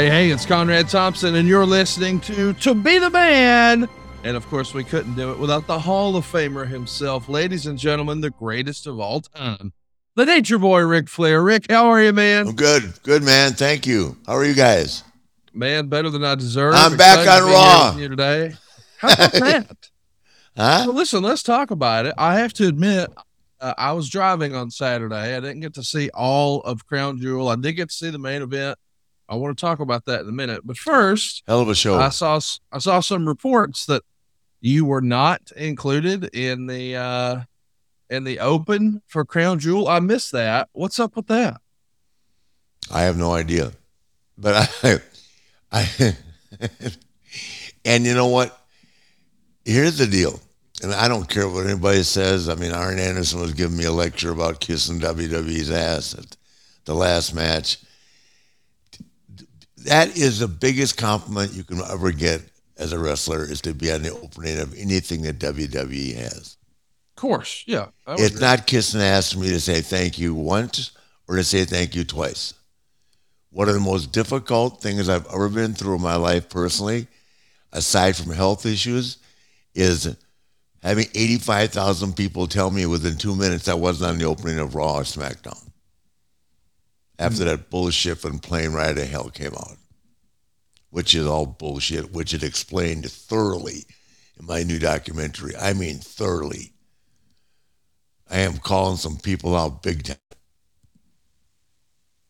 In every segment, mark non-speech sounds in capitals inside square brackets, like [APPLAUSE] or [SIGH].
Hey, hey, it's Conrad Thompson, and you're listening to To Be the Man. And of course, we couldn't do it without the Hall of Famer himself. Ladies and gentlemen, the greatest of all time, the Nature Boy, Ric Flair. Rick, how are you, man? I'm good. Good, man. Thank you. How are you guys? Man, better than I deserve. I'm back Excited to on here Raw. You today. How about [LAUGHS] that? Huh? Well, listen, let's talk about it. I have to admit, uh, I was driving on Saturday. I didn't get to see all of Crown Jewel. I did get to see the main event. I want to talk about that in a minute. But first, Hell of a show. I saw I saw some reports that you were not included in the uh, in the open for Crown Jewel. I missed that. What's up with that? I have no idea. But I, [LAUGHS] I, [LAUGHS] and you know what? Here's the deal. And I don't care what anybody says. I mean, Arn Anderson was giving me a lecture about kissing WWE's ass at the last match. That is the biggest compliment you can ever get as a wrestler is to be on the opening of anything that WWE has. Of course, yeah. It's agree. not kissing ass for me to say thank you once or to say thank you twice. One of the most difficult things I've ever been through in my life personally, aside from health issues, is having 85,000 people tell me within two minutes I wasn't on the opening of Raw or SmackDown. After that bullshit from Plane Ride to Hell came out, which is all bullshit, which it explained thoroughly in my new documentary. I mean, thoroughly. I am calling some people out big time.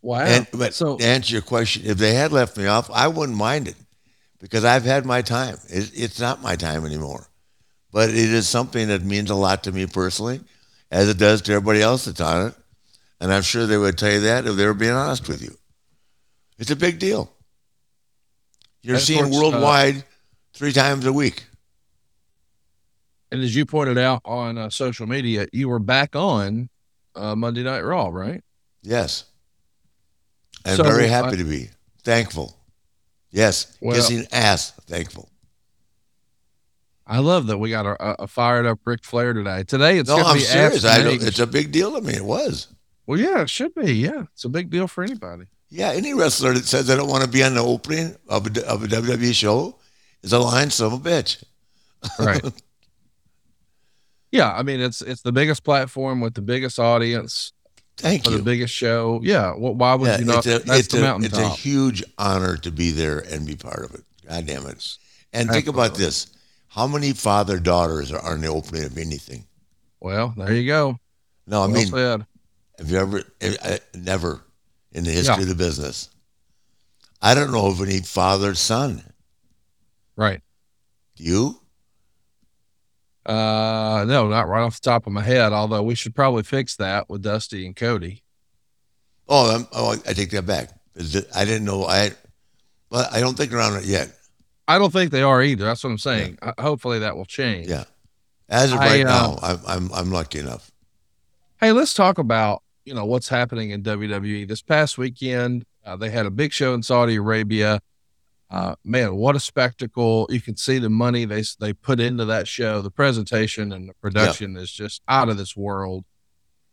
wow. And but so to answer your question, if they had left me off, I wouldn't mind it because I've had my time. It, it's not my time anymore, but it is something that means a lot to me personally, as it does to everybody else that's on it. And I'm sure they would tell you that if they were being honest with you. It's a big deal. You're And of seen uh, worldwide three times a week. and as you pointed out on uh, social media, you were back on uh, Monday Night Raw, right? Yes. I'm So, very happy uh, to be thankful. Yes, Well- kissing ass, thankful. I love that we got a, a fired up Ric Flair today. Today it's No, going to I'm be serious. I don't, it's a big deal to me. It was. Well, yeah, it should be. Yeah, it's a big deal for anybody. Yeah, any wrestler that says I don't want to be on the opening of a, of a WWE show is a lying son of a bitch. Right. [LAUGHS] yeah, I mean it's it's the biggest platform with the biggest audience Thank for you. the biggest show. Yeah. Well, why would Yeah, you not? it's a, that's it's, the a, it's a huge honor to be there and be part of it. God damn it. And think about this. How many father daughters are on the opening of anything? well, there you go. No, I well mean, said. Have you ever, eh, never in the history Yeah. of the business? I don't know of any father son. Right. Do you? Uh, no, not right off the top of my head. Although we should probably fix that with Dusty and Cody. Oh, I'm, oh, I take that back. I didn't know. I, but I don't think they're on it yet. I don't think they are either. That's what I'm saying. Uh, hopefully that will change. Yeah. As of I, right uh, now, I'm, I'm I'm lucky enough. Hey, let's talk about you know what's happening in WWE. This past weekend, uh, they had a big show in Saudi Arabia. Uh, man, what a spectacle! You can see the money they they put into that show. The presentation and the production is just out of this world.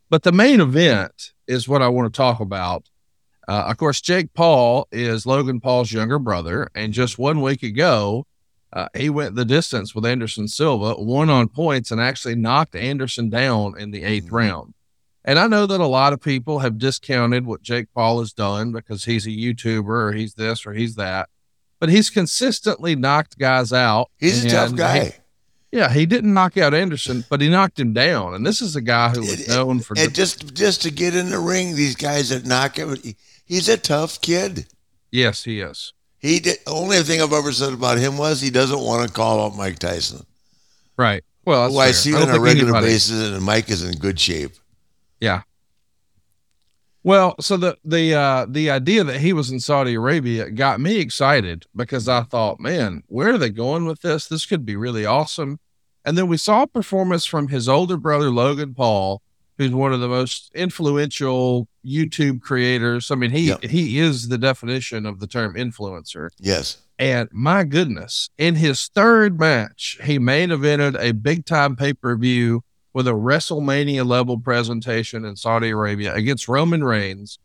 But the main event is what I want to talk about. Uh, of course, Jake Paul is Logan Paul's younger brother, and just one week ago, uh, he went the distance with Anderson Silva, won on points, and actually knocked Anderson down in the 8th Mhm. round. And I know that a lot of people have discounted what Jake Paul has done because he's a YouTuber or he's this or he's that, but he's consistently knocked guys out. He's a tough guy. he- yeah, he didn't knock out Anderson, but he knocked him down. And this is a guy who was known for and just just to get in the ring, these guys that knock him, he's a tough kid. yes, he is. He did, only thing I've ever said about him was he doesn't want to call out Mike Tyson, Right. Well, that's who I see don't on a regular anybody- basis, and Mike is in good shape. Well, so the the uh the idea that he was in Saudi Arabia got me excited because I thought, man, where are they going with this? This could be really awesome. And then we saw a performance from his older brother Logan Paul, who's one of the most influential YouTube creators. I mean, he Yep. he is the definition of the term influencer. Yes, And my goodness, in his third match, he main evented a big time pay per view with a WrestleMania level presentation in Saudi Arabia against Roman Reigns.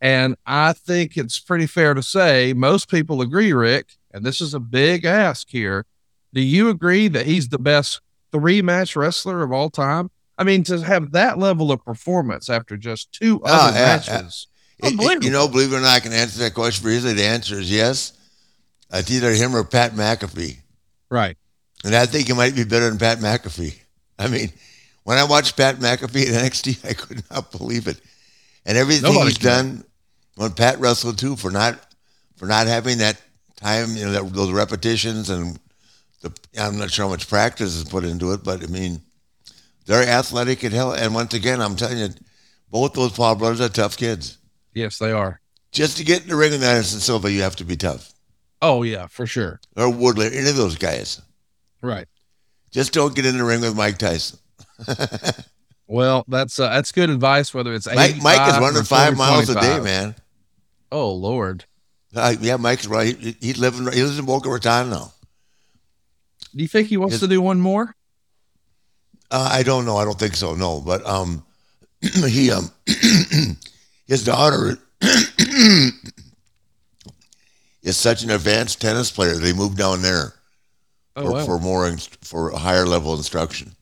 And I think it's pretty fair to say most people agree, Rick, and this is a big ask here. Do you agree that he's the best three match wrestler of all time? I mean, to have that level of performance after just two Oh, other yeah, matches. It- it- you know, believe it or not, I can answer that question for easily. The answer is yes. It's either him or Pat McAfee. Right. And I think he might be better than Pat McAfee. I mean, when I watched Pat McAfee at [LAUGHS] NXT, I could not believe it. And everything Nobody he's can. done when Pat wrestled too for not for not having that time, you know, that, those repetitions and the I'm not sure how much practice is put into it, but I mean, they're athletic and hell. And once again, I'm telling you, both those Paul brothers are tough kids. Yes, they are. Just to get in the ring with Anderson Silva, you have to be tough. Oh, yeah, for sure. Or Woodley, any of those guys. Right. Just don't get in the ring with Mike Tyson. [LAUGHS] Well, that's uh, that's good advice. Whether it's Mike, Mike is running five miles a day, man. Oh Lord, Uh, yeah, Mike's right. He, he's living. He lives in Boca Raton now. do you think he wants His- to do one more? Uh, I don't know. I don't think so. No, but um, [CLEARS THROAT] he um, [CLEARS THROAT] his daughter [CLEARS THROAT] is such an advanced tennis player. They moved down there Oh for, wow. for more inst- for higher level instruction.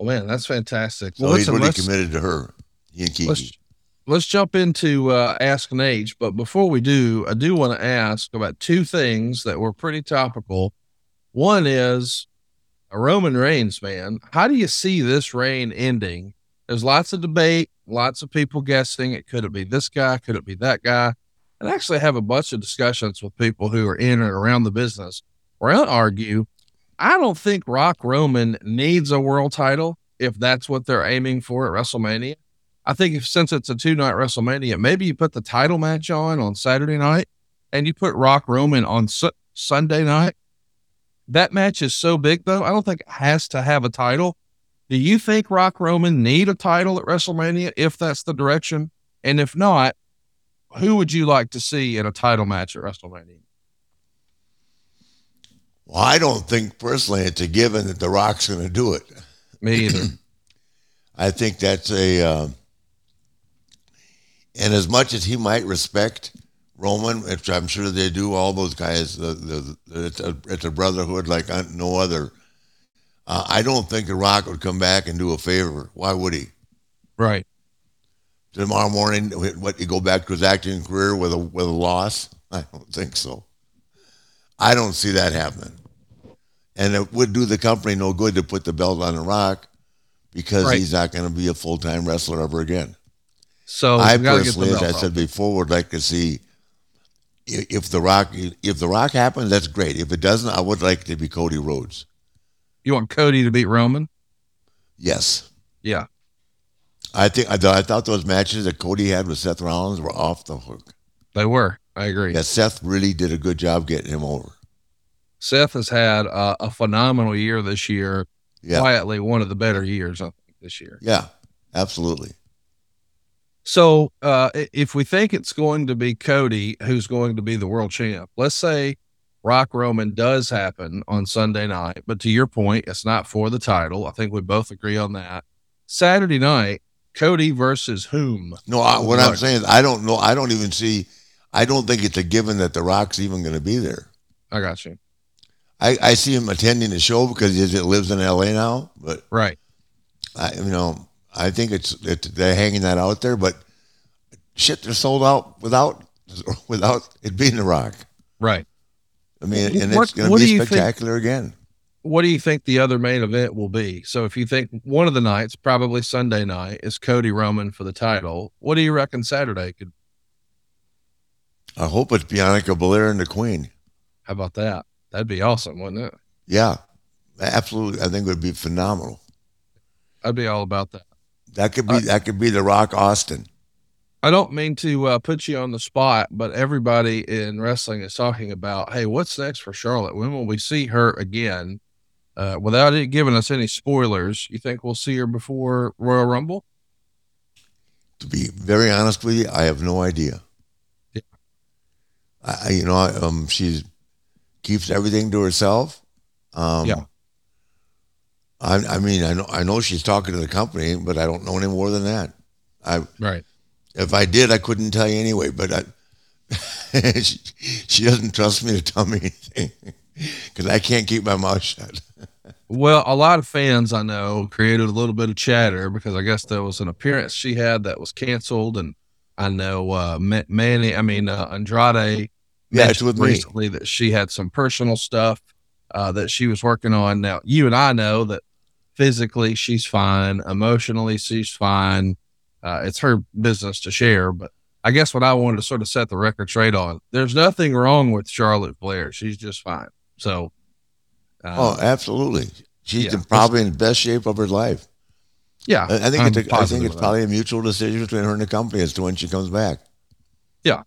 Oh, man, that's fantastic. So Well, he's listen, really committed to her. He and Kiki. let's let's jump into uh, Ask Naitch. But before we do, I do want to ask about two things that were pretty topical. One is a Roman Reigns, man. How do you see this reign ending? There's lots of debate, lots of people guessing. It could it be this guy? Could it be that guy? And I actually have a bunch of discussions with people who are in and around the business where I argue I don't think Rock Roman needs a world title if that's what they're aiming for at WrestleMania. I think if since it's a two night WrestleMania, maybe you put the title match on on Saturday night and you put Rock Roman on su- Sunday night. That match is so big though. I don't think it has to have a title. Do you think Rock Roman need a title at WrestleMania if that's the direction? And if not, who would you like to see in a title match at WrestleMania? Well, I don't think personally it's a given that The Rock's going to do it. Me either. [CLEARS THROAT] I think that's a, uh, and as much as he might respect Roman, which I'm sure they do, all those guys, the, the, the, it's, a, it's a brotherhood like no other. Uh, I don't think The Rock would come back and do a favor. Why would he? right. Tomorrow morning, what you go back to his acting career with a with a loss? I don't think so. I don't see that happening. And it would do the company no good to put the belt on The Rock because Right. he's not going to be a full time wrestler ever again. So I we gotta get the personally, as I said before, would like to see if the Rock if the Rock happens, that's great. If it doesn't, I would like it to be Cody Rhodes. you want Cody to beat Roman? Yes, Yeah. I think I thought those matches that Cody had with Seth Rollins were off the hook. They were. I agree. Yeah, Seth really did a good job getting him over. Seth has had uh, a phenomenal year this year. Yeah, Quietly, one of the better years I think this year. yeah, absolutely. So, uh, if we think it's going to be Cody who's going to be the world champ, let's say Rock Roman does happen on Sunday night, but to your point, it's not for the title. I think we both agree on that. Saturday night, Cody versus whom? No, I, what I'm saying is I don't know. I don't even see. I don't think it's a given that the Rock's even going to be there. I got you. I, I see him attending the show because he lives in L.A. now, but Right. I, you know, I think it's it, they're hanging that out there, but shit, they're sold out without [LAUGHS] without it being the Rock. Right. I mean, and What- it's going to be you think- spectacular again. What do you think the other main event will be? So, if you think one of the nights, probably Sunday night, is Cody Roman for the title, what do you reckon Saturday could? I hope it's Bianca Belair and the Queen. How about that? That'd be awesome, wouldn't it? Yeah, absolutely. I think it would be phenomenal. I'd be all about that. That could be Uh, that could be the Rock Austin. I don't mean to uh, put you on the spot, but everybody in wrestling is talking about, hey, what's next for Charlotte? When will we see her again? Uh, without it giving us any spoilers, you think we'll see her before Royal Rumble? To be very honest with you, I have no idea. I- you know, um, she keeps everything to herself. Um, Yeah. I, I mean, I know, I know she's talking to the company, but I don't know any more than that. I, Right. If I did, I couldn't tell you anyway. But I, [LAUGHS] she, she doesn't trust me to tell me anything [LAUGHS] because I can't keep my mouth shut. [LAUGHS] Well, a lot of fans I know created a little bit of chatter because I guess there was an appearance she had that was canceled, and I know uh, Manny, I mean uh, Andrade, yeah, it's with recently me. that she had some personal stuff uh, that she was working on. Now, you and I know that physically she's fine, emotionally she's fine. Uh, it's her business to share, but I guess what I wanted to sort of set the record straight on, there's nothing wrong with Charlotte Flair. She's just fine. So um, oh, absolutely. She's yeah, probably in the best shape of her life. Yeah, I, I think it's I think it's probably a mutual decision between her and the company as to when she comes back. Yeah,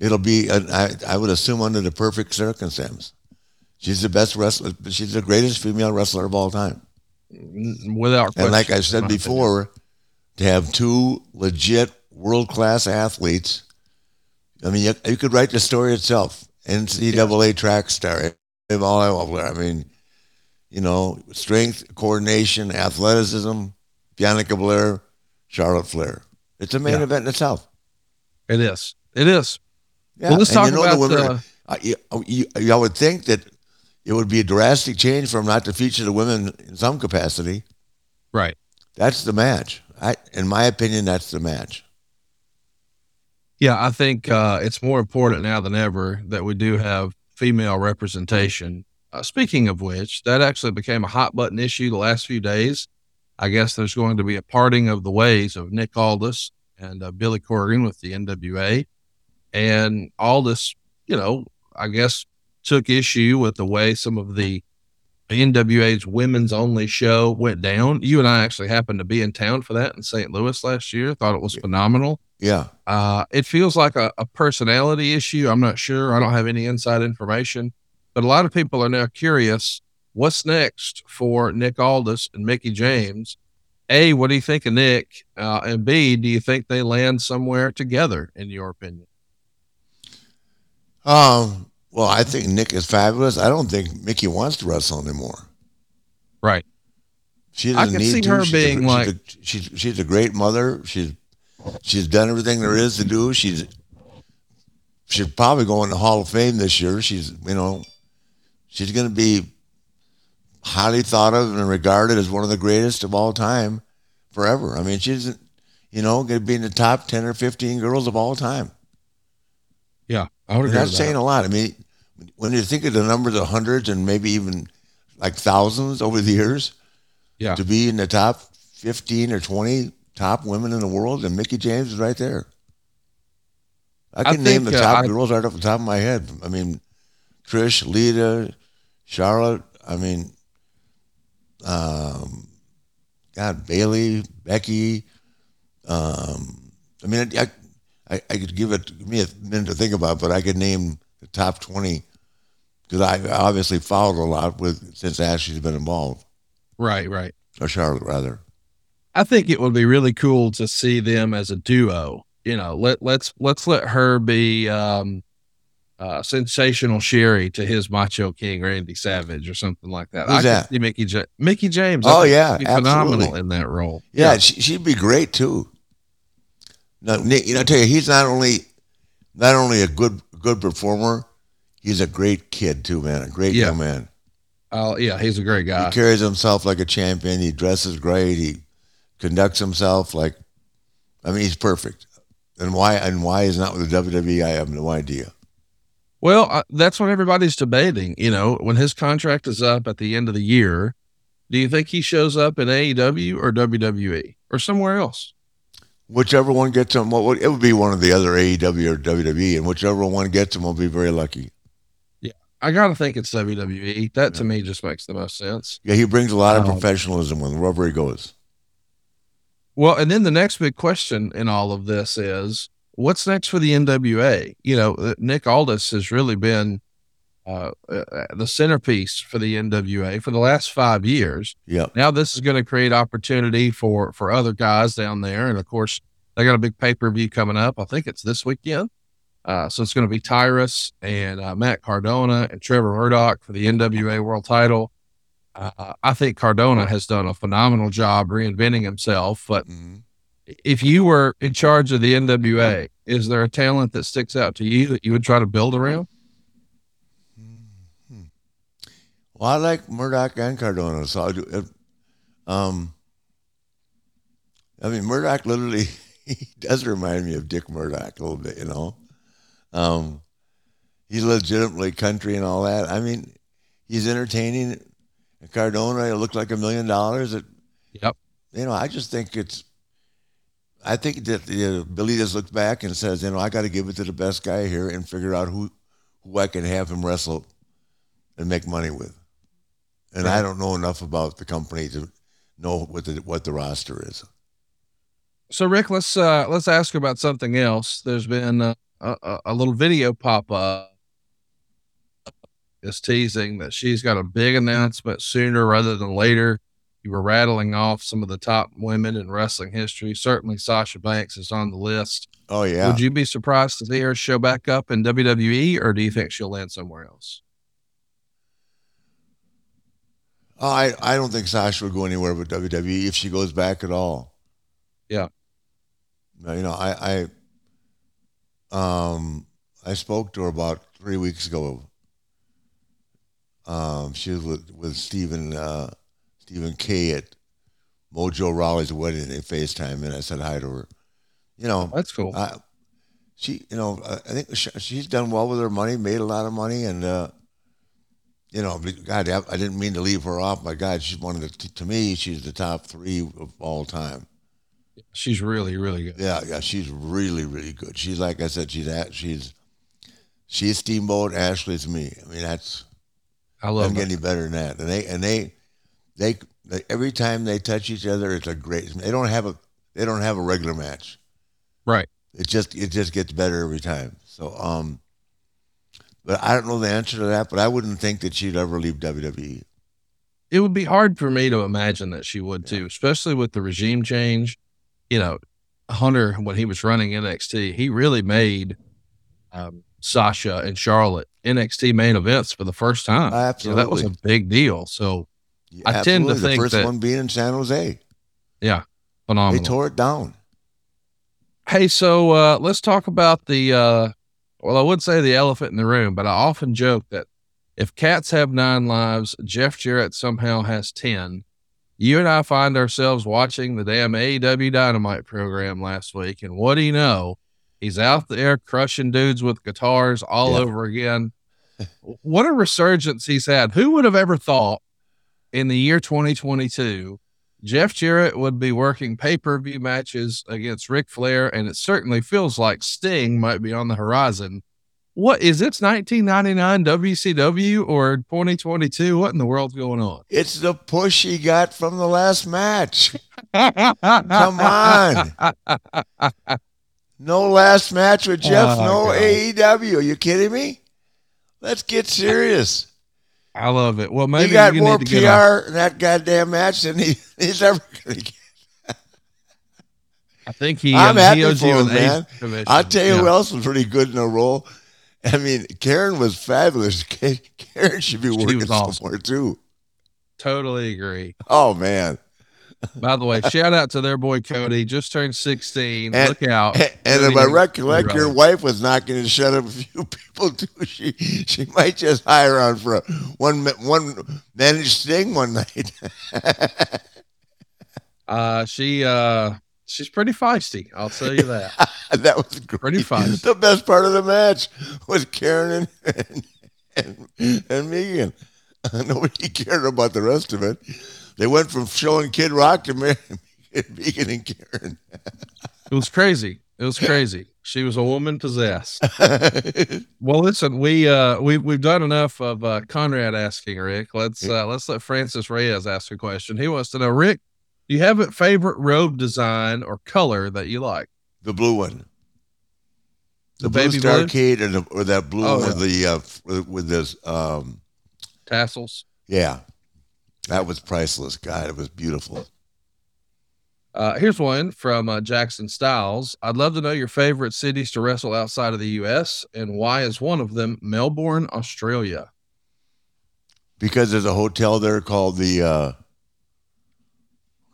it'll be. A, I, I would assume under the perfect circumstance. She's the best wrestler. She's the greatest female wrestler of all time, without. Question, and like I said before, opinion. to have two legit world class athletes. I mean, you, you, could write the story itself. NCAA yeah. track star. I mean, you know, strength, coordination, athleticism, Bianca Belair, Charlotte Flair. It's a main yeah. event in itself. It is. It is. Yeah. Well, let's and talk you know, about the women. I, you, you, I would think that it would be a drastic change from not to feature the women in some capacity. Right. That's the match. I, in my opinion, that's the match. Yeah, I think uh, it's more important now than ever that we do have female representation uh, speaking of which, that actually became a hot button issue the last few days. I guess there's going to be a parting of the ways of Nick Aldis and uh, Billy Corgan with the NWA. And Aldis, you know, I guess took issue with the way some of the NWA's women's only show went down. You and I actually happened to be in town for that in St. Louis last year. Thought it was phenomenal. Yeah. Uh, it feels like a, a personality issue. I'm not sure. I don't have any inside information. But a lot of people are now curious what's next for Nick Aldis and Mickie James? A, what do you think of Nick? Uh, and B, do you think they land somewhere together, in your opinion? Um, well, I think Nick is fabulous. I don't think Mickie wants to wrestle anymore. Right. She doesn't I can see to. her she's being a, like she's a, she's, she's a great mother. She's she's done everything there is to do. She's she's probably going to Hall of Fame this year. She's you know she's going to be highly thought of and regarded as one of the greatest of all time forever. I mean, she's, you know, going to be in the top 10 or 15 girls of all time. Yeah, I would. That's saying that. a lot. I mean, when you think of the numbers of hundreds and maybe even like thousands over the years, yeah, to be in the top 15 or 20 top women in the world, and Mickie James is right there. I can I name the uh, top uh, girls right off the top of my head. I mean, Trish, Lita, Charlotte. I mean, um, God, Bayley, Becky. Um, I mean, I, I, I could give it me a minute to think about, but I could name the top twenty because I obviously followed a lot with since Ashley's been involved. Right, right. Or Charlotte, rather. I think it would be really cool to see them as a duo. You know, let let's let's let her be um, uh, sensational Sherry to his Macho King Randy Savage or something like that. Who's I that? See Mickie J- Mickie James. Oh yeah, phenomenal in that role. Yeah, yeah. She, would be great too. No, Nick, you know, I tell you, he's not only not only a good good performer, he's a great kid too, man. A great yeah. young man. Oh yeah, he's a great guy. He carries himself like a champion. He dresses great. He conducts himself like, I mean, he's perfect. And why and why he's not with the WWE, I have no idea. Well, uh, that's what everybody's debating. You know, when his contract is up at the end of the year, do you think he shows up in AEW or WWE or somewhere else? Whichever one gets him, well, it would be one of the other AEW or WWE, and whichever one gets him will be very lucky. Yeah, I gotta think it's WWE. That yeah. to me just makes the most sense. Yeah, he brings a lot of um, professionalism when wherever he goes. Well, and then the next big question in all of this is what's next for the NWA? You know, uh, Nick Aldis has really been uh, uh, the centerpiece for the NWA for the last five years. Yeah. Now this is going to create opportunity for for other guys down there, and of course they got a big pay per view coming up. I think it's this weekend. Uh, so it's going to be Tyrus and uh, Matt Cardona and Trevor Murdoch for the NWA World Title. Uh, I think Cardona has done a phenomenal job reinventing himself, but mm-hmm if you were in charge of the NWA, is there a talent that sticks out to you that you would try to build around? Well, I like Murdoch and Cardona, so I do. It, um, I mean, Murdoch literally [LAUGHS] he does remind me of Dick Murdoch a little bit, you know. Um, he's legitimately country and all that. I mean, he's entertaining. Cardona, it looked like a million dollars. It, Yep. you know, I just think it's. I think that you know, Billy just looks back and says, you know, I got to give it to the best guy here and figure out who, who I can have him wrestle, and make money with. And I don't know enough about the company to know what the what the roster is. So Rick, let's uh let's ask about something else. There's been a, a, a little video pop up is teasing that she's got a big announcement sooner rather than later. You were rattling off some of the top women in wrestling history. Certainly Sasha Banks is on the list. Oh yeah, Would you be surprised to see her show back up in WWE or do you think she'll land somewhere else? Oh, I I don't think Sasha would go anywhere but WWE if she goes back at all. Yeah. No, You know, I I um I spoke to her about three weeks ago. Um, she was with, with Stephen uh, Stephen K at Mojo Rawley's wedding. They FaceTime and I said hi to her. You know, That's cool. I, she, you know, I think sh- she's done well with her money, made a lot of money, and uh, you know, God, I didn't mean to leave her off. My God, she's one of the to me, she's the top three of all time. She's really, really good. Yeah, yeah, she's really, really good. She's like I said, she's at, she's she's Steamboat. Ashley's me. I mean, that's I love doesn't her. any better than that. And they and they, they they every time they touch each other, it's a great. They don't have a they don't have a regular match. Right. It just it just gets better every time. So um, but I don't know the answer to that. But I wouldn't think that she'd ever leave. WWE. it would be hard for me to imagine that she would too, especially with the regime change. You know, Hunter when he was running NXT, he really made um, Sasha and Charlotte NXT main events for the first time. So that was a big deal. So I tend to Absolutely. think the first that- one being in San Jose. Yeah. phenomenal. They tore it down. Hey, so uh, let's talk about the. Uh, well, I would say the elephant in the room, but I often joke that if cats have nine lives, Jeff Jarrett somehow has ten. You and I find ourselves watching the damn AEW Dynamite program last week, and what do you know? He's out there crushing dudes with guitars all Yeah. over again. what a resurgence he's had! Who would have ever thought in the year 2022 Jeff Jarrett would be working pay per view matches against Ric Flair, and it certainly feels like Sting might be on the horizon. What is it? 1999 WCW or 2022? What in the world's going on? It's the push he got from the last match. [LAUGHS] Come on. No last match with Jeff. Oh, no God. AEW. Are you kidding me? Let's get serious. I love it. Well, maybe he got more PR in that goddamn match than he, [LAUGHS] he's ever going to get. I think he, I'm um, happy he for him, man. I'll tell you Yeah. who else was pretty good in a role. I mean, Karen was fabulous. [LAUGHS] Karen should be working awesome. somewhere too. Totally agree. Oh man! By the way, shout out to their boy Cody. Just turned 16. And- Look out. [LAUGHS] And, and if I recollect, your wife was not going to shut up a few [LAUGHS] people too. She she might just hire on for a one one managed sting one night. [LAUGHS] Uh, she uh, she's pretty feisty. I'll tell you that. that was great. Pretty fun. The best part of the match was Karen and and, and, and Megan. Nobody cared about the rest of it. They went from showing Kid Rock to Megan [LAUGHS] Megan and Karen. It was crazy. It was crazy. She was a woman possessed. [LAUGHS] Well, listen, we uh we we've done enough of uh Conrad asking Rick. Let's uh let's let Francis Reyes ask a question. He wants to know, Rick, do you have a favorite robe design or color that you like? the blue one. The The, blue baby? Starcade and the, or that blue Oh, one with the uh, with, with this um Tassels. yeah. That was priceless. God, it was beautiful. Uh, here's one from uh, Jackson Styles. I'd love to know your favorite cities to wrestle outside of the U.S. and why is one of them Melbourne, Australia? Because there's a hotel there called the uh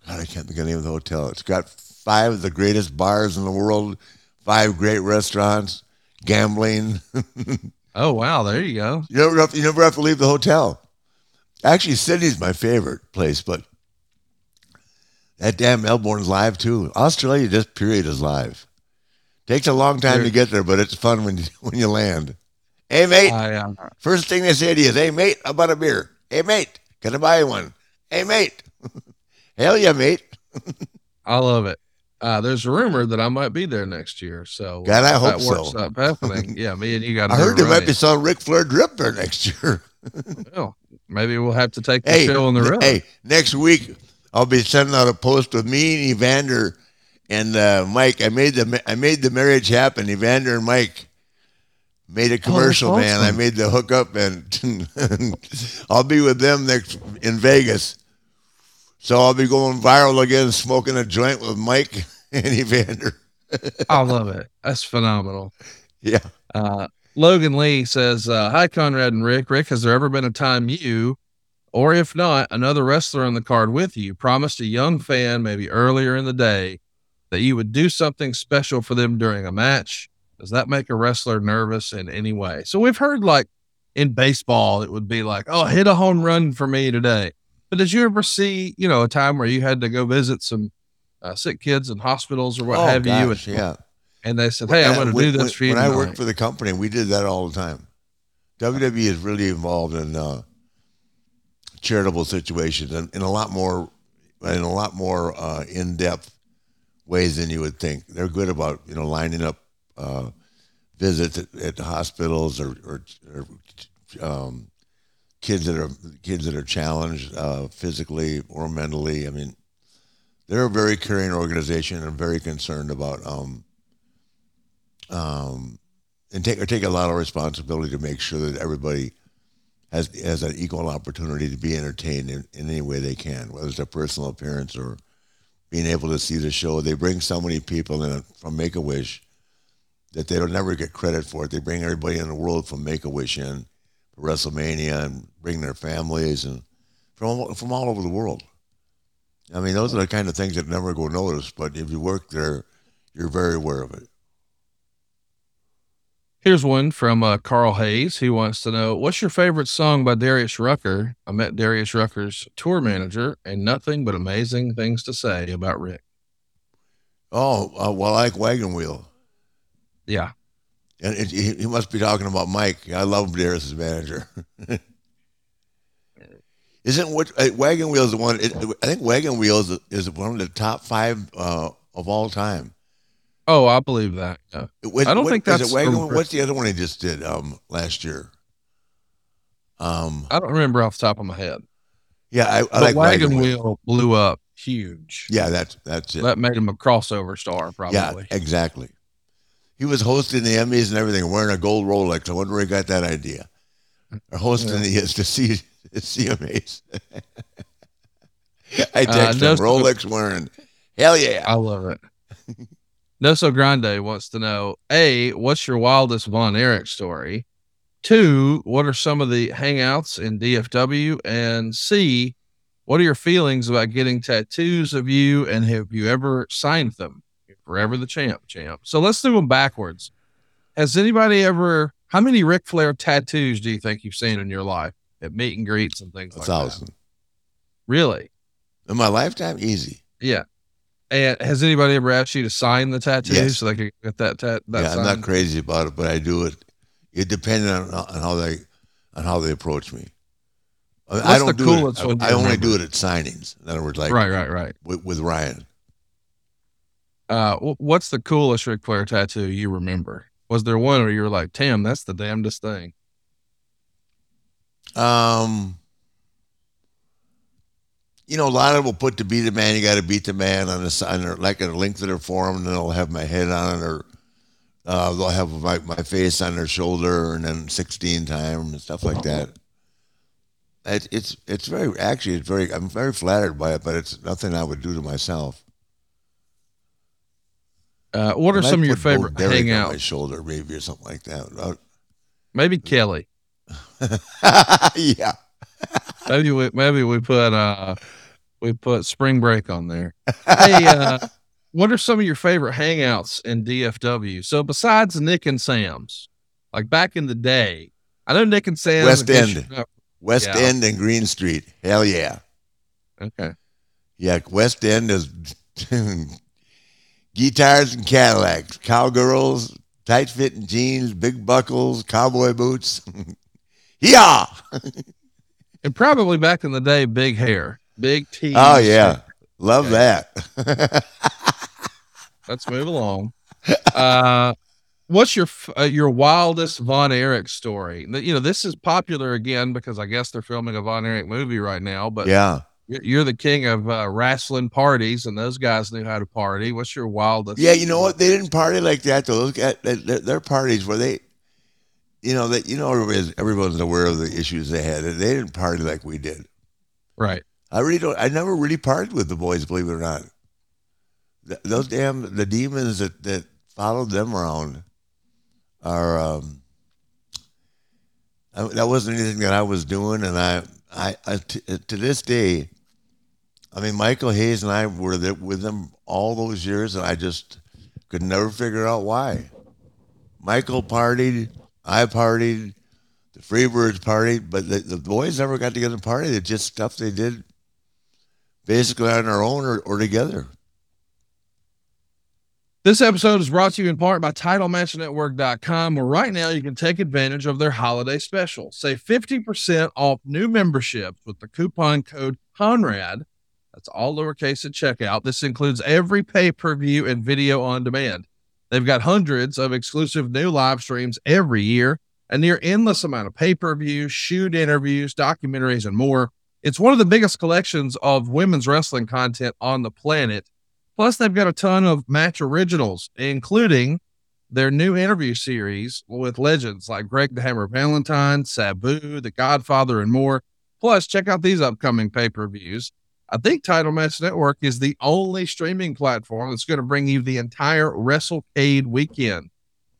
God, I can't think of the name of the hotel. It's got five of the greatest bars in the world, five great restaurants, gambling. [LAUGHS] Oh wow, there you go. You never have you never have to leave the hotel. Actually, Sydney's my favorite place, but that damn Melbourne's live too. Australia, just period, is live. Takes a long time to get there, but it's fun when you, [LAUGHS] when you land. Hey mate, I, uh, first thing they say to you is, "Hey mate, how about a beer? Hey mate, can I buy one? Hey mate, [LAUGHS] hell yeah, mate. [LAUGHS] I love it. Uh, there's a rumor that I might be there next year, so God, I hope that works so. up happening. Yeah, me and you got. To I heard there might be some Ric Flair drip there next year. Well, maybe we'll have to take the hey, show on the road. hey, next week I'll be sending out a post with me and Evander and uh, Mike. I made the I made the marriage happen. Evander and Mike made a commercial, man. I made the hookup, and [LAUGHS] I'll be with them next in Vegas. So I'll be going viral again, smoking a joint with Mike [LAUGHS] and Evander. I love it. That's phenomenal. Yeah. Uh, Logan Lee says, uh, Hi, Conrad and Rick. Rick, has there ever been a time you, or if not, another wrestler on the card with you, promised a young fan, maybe earlier in the day, that you would do something special for them during a match? Does that make a wrestler nervous in any way? So we've heard like in baseball, it would be like, Oh, hit a home run for me today. But did you ever see, you know, a time where you had to go visit some uh, sick kids in hospitals or what oh, have you? gosh, And, yeah. And they said, Hey, I'm going to do this for you. When I worked for the company, we did that all the time. WWE is really involved in uh, charitable situations and in a lot more, in a lot more uh, in-depth ways than you would think. They're good about you know lining up uh, visits at, at hospitals or, or, or um, kids that are kids that are challenged uh, physically or mentally. I mean, they're a very caring organization and very concerned about um, um, and take or take a lot of responsibility to make sure that everybody has has an equal opportunity to be entertained in, in any way they can, whether it's a personal appearance or being able to see the show. They bring so many people in from Make a Wish that they don't never get credit for it. They bring everybody in the world from Make a Wish in for WrestleMania and bring their families and from from all over the world. I mean, those are the kind of things that never go noticed. But if you work there, you're very aware of it. Here's one from uh, Carl Hayes. He wants to know what's your favorite song by Darius Rucker? I met Darius Rucker's tour manager, and nothing but amazing things to say about Rick. Oh, uh, well, I like Wagon Wheel. Yeah, And it, he, he must be talking about Mike. I love Darius manager. [LAUGHS] Isn't what uh, Wagon Wheel is the one? It, I think Wagon Wheel is, is one of the top five uh, of all time. Oh, I believe that. Yeah. What- I don't what- think that's it Wagon. Wheel? What's the other one he just did um, last year? Um, I don't remember off the top of my head. yeah, I, I like Wagon Wheel blew up huge. Yeah, that's that's it. That made him a crossover star, probably. Yeah, exactly. He was hosting the Emmys and everything, wearing a gold Rolex. I wonder where he got that idea. Or hosting the is to see the CMAs. [LAUGHS] I text no, him, Rolex wearing. Hell yeah. I love it. [LAUGHS] Noso Grande wants to know A, what's your wildest Von Erich story? Two, what are some of the hangouts in DFW? And C, what are your feelings about getting tattoos of you and have you ever signed them? You're forever the champ, champ. So let's do them backwards. Has anybody ever, how many Ric Flair tattoos do you think you've seen in your life at meet and greets and things A like thousand. that? Really? In my lifetime, easy. Yeah. And has anybody ever asked you to sign the tattoo Yes. so they could get that tat? That yeah, I'm not crazy about it, but I do it. It depends on, on how they on how they approach me. I, I What's don't the do coolest it. one I, I only do it at signings. In other words, like right, right, right. with, with Ryan. Uh, what's the coolest Ric Flair tattoo you remember? Was there one where you were like, "Damn, that's the damnedest thing"? Um, you know, a lot of them will put to beat the man, you got to beat the man on the sign, or like a link to their forum, and then they'll have my head on it, or uh, they'll have my, my face on their shoulder, and then 16 times and stuff like that. It, it's it's very actually it's very I'm very flattered by it, but it's nothing I would do to myself. Uh, what are some of your favorite on my shoulder, maybe or something like that. Maybe Kelly. [LAUGHS] yeah, Maybe we maybe we put uh We put spring break on there. hey, uh, [LAUGHS] what are some of your favorite hangouts in DFW? So besides Nick and Sam's, like back in the day, I know Nick and Sam's West End. not- West Yeah. End and Green Street. Hell yeah. Okay. Yeah, West End is [LAUGHS] guitars and Cadillacs, cowgirls, tight fitting jeans, big buckles, cowboy boots. [LAUGHS] yeah. And probably back in the day, big hair, big teeth. Oh yeah. Love Okay. that. [LAUGHS] Let's move along. Uh, what's your uh, your wildest Von Erich story? You know, this is popular again because I guess they're filming a Von Erich movie right now. But yeah. you're, you're the king of uh, wrestling parties, and those guys knew how to party. What's your wildest? Yeah, you know what? They didn't party like that. Though. Look at their, their parties where they, you know, that you know everybody's, everyone's aware of the issues they had. and They didn't party like we did. Right. I really don't. I never really partied with the boys, believe it or not. Th- those damn the demons that that followed them around are. Um, I, that wasn't anything that I was doing, and I, I, I t- to this day, I mean, Michael Hayes and I were there with them all those years, and I just could never figure out why. Michael partied, I partied, the Freebirds partied, but the, the boys never got together and partied. It's just stuff they did basically on their own or, or together. This episode is brought to you in part by TitleMatchNetwork.com, where right now you can take advantage of their holiday special. Save 50% off new memberships with the coupon code CONRAD. That's all lowercase at checkout. This includes every pay per view and video on demand. They've got hundreds of exclusive new live streams every year, a near endless amount of pay per views, shoot interviews, documentaries, and more. It's one of the biggest collections of women's wrestling content on the planet. Plus, they've got a ton of match originals, including their new interview series with legends like Greg the Hammer Valentine, Sabu, The Godfather, and more. Plus, check out these upcoming pay per views. I think Title Match Network is the only streaming platform that's going to bring you the entire WrestleCade weekend.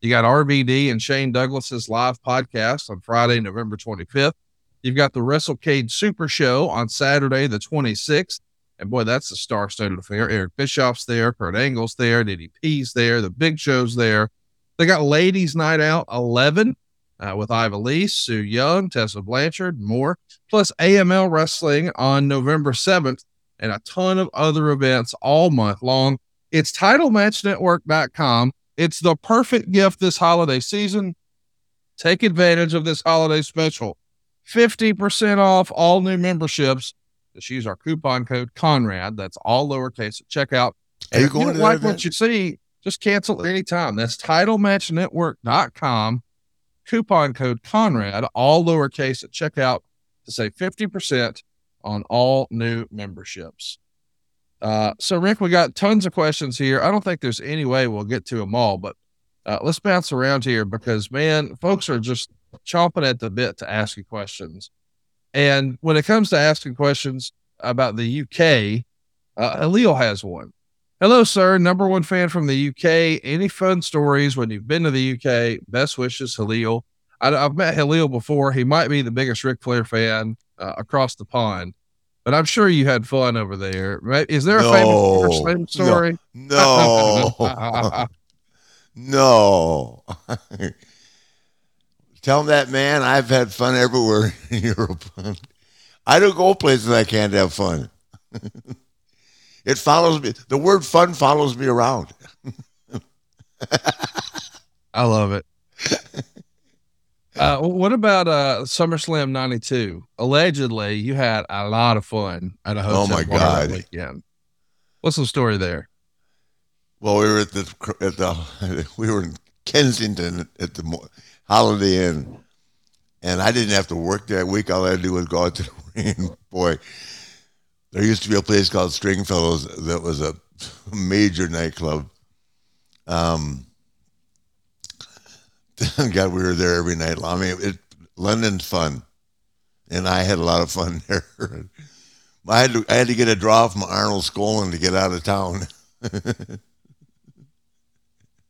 You got RVD and Shane Douglas's live podcast on Friday, November 25th. You've got the WrestleCade Super Show on Saturday, the 26th. And boy, that's the star-studded affair. Eric Bischoff's there, Kurt Angle's there, DDP's there, the Big Show's there. They got Ladies Night Out 11 uh, with Iva Lee, Sue Young, Tessa Blanchard, more, plus AML Wrestling on November 7th, and a ton of other events all month long. It's TitleMatchNetwork.com. It's the perfect gift this holiday season. Take advantage of this holiday special. 50% off all new memberships. Just use our coupon code Conrad. That's all lowercase at checkout. Are you if going you don't that like what you see, just cancel anytime. That's titlematchnetwork.com. Coupon code Conrad, all lowercase at checkout to save 50% on all new memberships. Uh, so, Rick, we got tons of questions here. I don't think there's any way we'll get to them all, but uh, let's bounce around here because, man, folks are just chomping at the bit to ask you questions. And when it comes to asking questions about the UK, uh, Halil has one. Hello, sir. Number one fan from the UK. Any fun stories when you've been to the UK? Best wishes, Halil. I, I've met Halil before. He might be the biggest Ric Flair fan uh, across the pond, but I'm sure you had fun over there. Right? Is there a No, famous Flair no. story? No. [LAUGHS] no. [LAUGHS] Tell that man I've had fun everywhere in [LAUGHS] Europe. I don't go places I can't have fun. It follows me. The word fun follows me around. [LAUGHS] I love it. Uh, what about uh, SummerSlam '92? Allegedly, you had a lot of fun at a hotel Oh, my God. weekend. What's the story there? Well, we were at the at the [LAUGHS] we were in Kensington at the Holiday Inn, and I didn't have to work that week. All I had to do was go out to the [LAUGHS] ring. Boy, there used to be a place called Stringfellows that was a major nightclub. Um, [LAUGHS] God, we were there every night. I mean, it, London's fun, and I had a lot of fun [LAUGHS] there. I had to I had to get a draw from Arnold Skaaland to get out of town. [LAUGHS]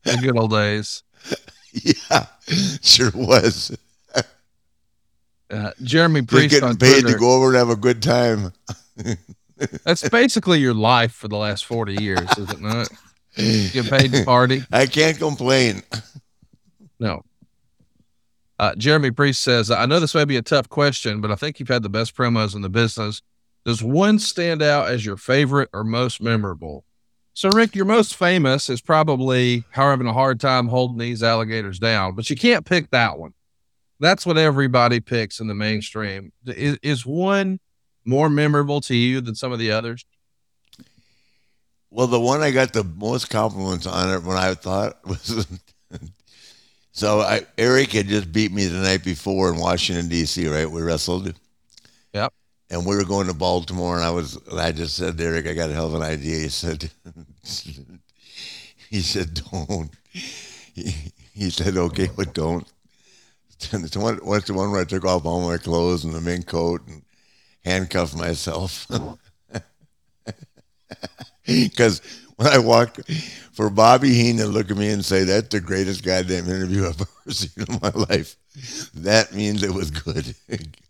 The good old days. Yeah, sure was. Uh, Jeremy Just Priest getting on paid Twitter. to go over and have a good time. That's basically your life for the last 40 years, is it not? Get paid to party? I can't complain. No. Uh, Jeremy Priest says, I know this may be a tough question, but I think you've had the best promos in the business. Does one stand out as your favorite or most memorable? So, Ric, your most famous is probably how having a hard time holding these alligators down, but you can't pick that one. That's what everybody picks in the mainstream. Is, is one more memorable to you than some of the others? Well, the one I got the most compliments on it when I thought [LAUGHS] was so I, Eric had just beat me the night before in Washington D.C. Right, we wrestled. Yep. And we were going to Baltimore, and I was. And I just said, Eric, I got a hell of an idea. He said, [LAUGHS] he said, don't. He, he said, okay, but don't. [LAUGHS] The one, what's the one where I took off all my clothes and the mink coat and handcuffed myself? [LAUGHS] Because when I walk for Bobby Heenan to look at me and say, That's the greatest goddamn interview I've [LAUGHS] ever seen in my life, that means it was good.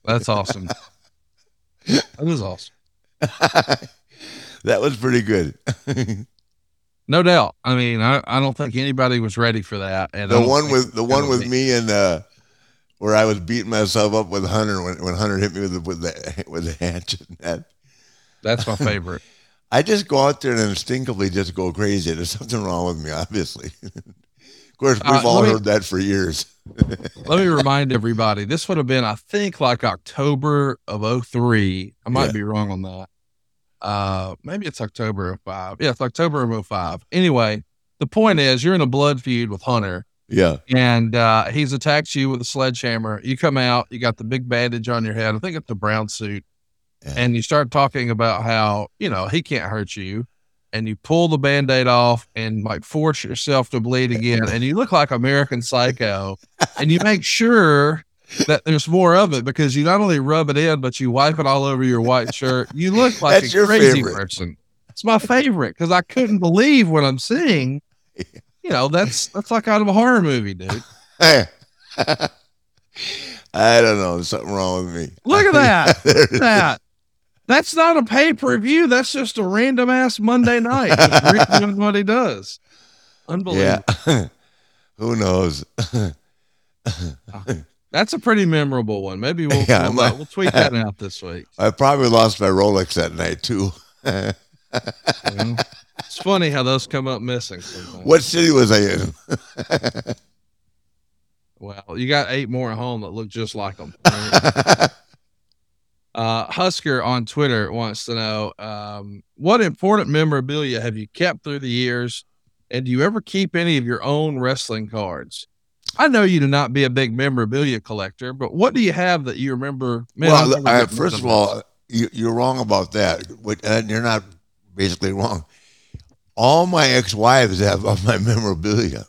That's awesome. that was awesome. [LAUGHS] that was pretty good. no doubt. I mean, I, I don't think anybody was ready for that. And the one with the one with me and uh where I was beating myself up with Hunter when, when Hunter hit me with the, with the with the hatchet. That. That's my favorite. [LAUGHS] I just go out there and instinctively just go crazy. There's something wrong with me, obviously. [LAUGHS] of course, we've uh, all me, heard that for years. [LAUGHS] let me remind everybody this would have been, I think, like October of 03. I might yeah. be wrong on that. Uh, maybe it's October of 05. Yeah, it's October of 05. Anyway, the point is, you're in a blood feud with Hunter. Yeah. And uh, he's attacked you with a sledgehammer. You come out, you got the big bandage on your head. I think it's the brown suit and you start talking about how you know he can't hurt you and you pull the band-aid off and like force yourself to bleed again and you look like american psycho and you make sure that there's more of it because you not only rub it in but you wipe it all over your white shirt you look like That's a crazy favorite. person it's my favorite because i couldn't believe what i'm seeing you know that's that's like out of a horror movie dude [LAUGHS] [LAUGHS] I don't know. There's something wrong with me. Look at that. [LAUGHS] That. That's not a pay per view. That's just a random ass Monday night. doing what he does. Unbelievable. Yeah. Who knows? Ah, that's a pretty memorable one. Maybe we'll yeah, we'll, we'll tweet that out this week. I probably lost my Rolex that night too. well, it's funny how those come up missing. Sometimes. What city was I in? [LAUGHS] well, you got eight more at home that look just like them. Right? [LAUGHS] Uh, Husker on Twitter wants to know um, what important memorabilia have you kept through the years, and do you ever keep any of your own wrestling cards? I know you do not be a big memorabilia collector, but what do you have that you remember? Man, well, I, first of all, you, are wrong about that, and you're not basically wrong. All my ex-wives have of my memorabilia.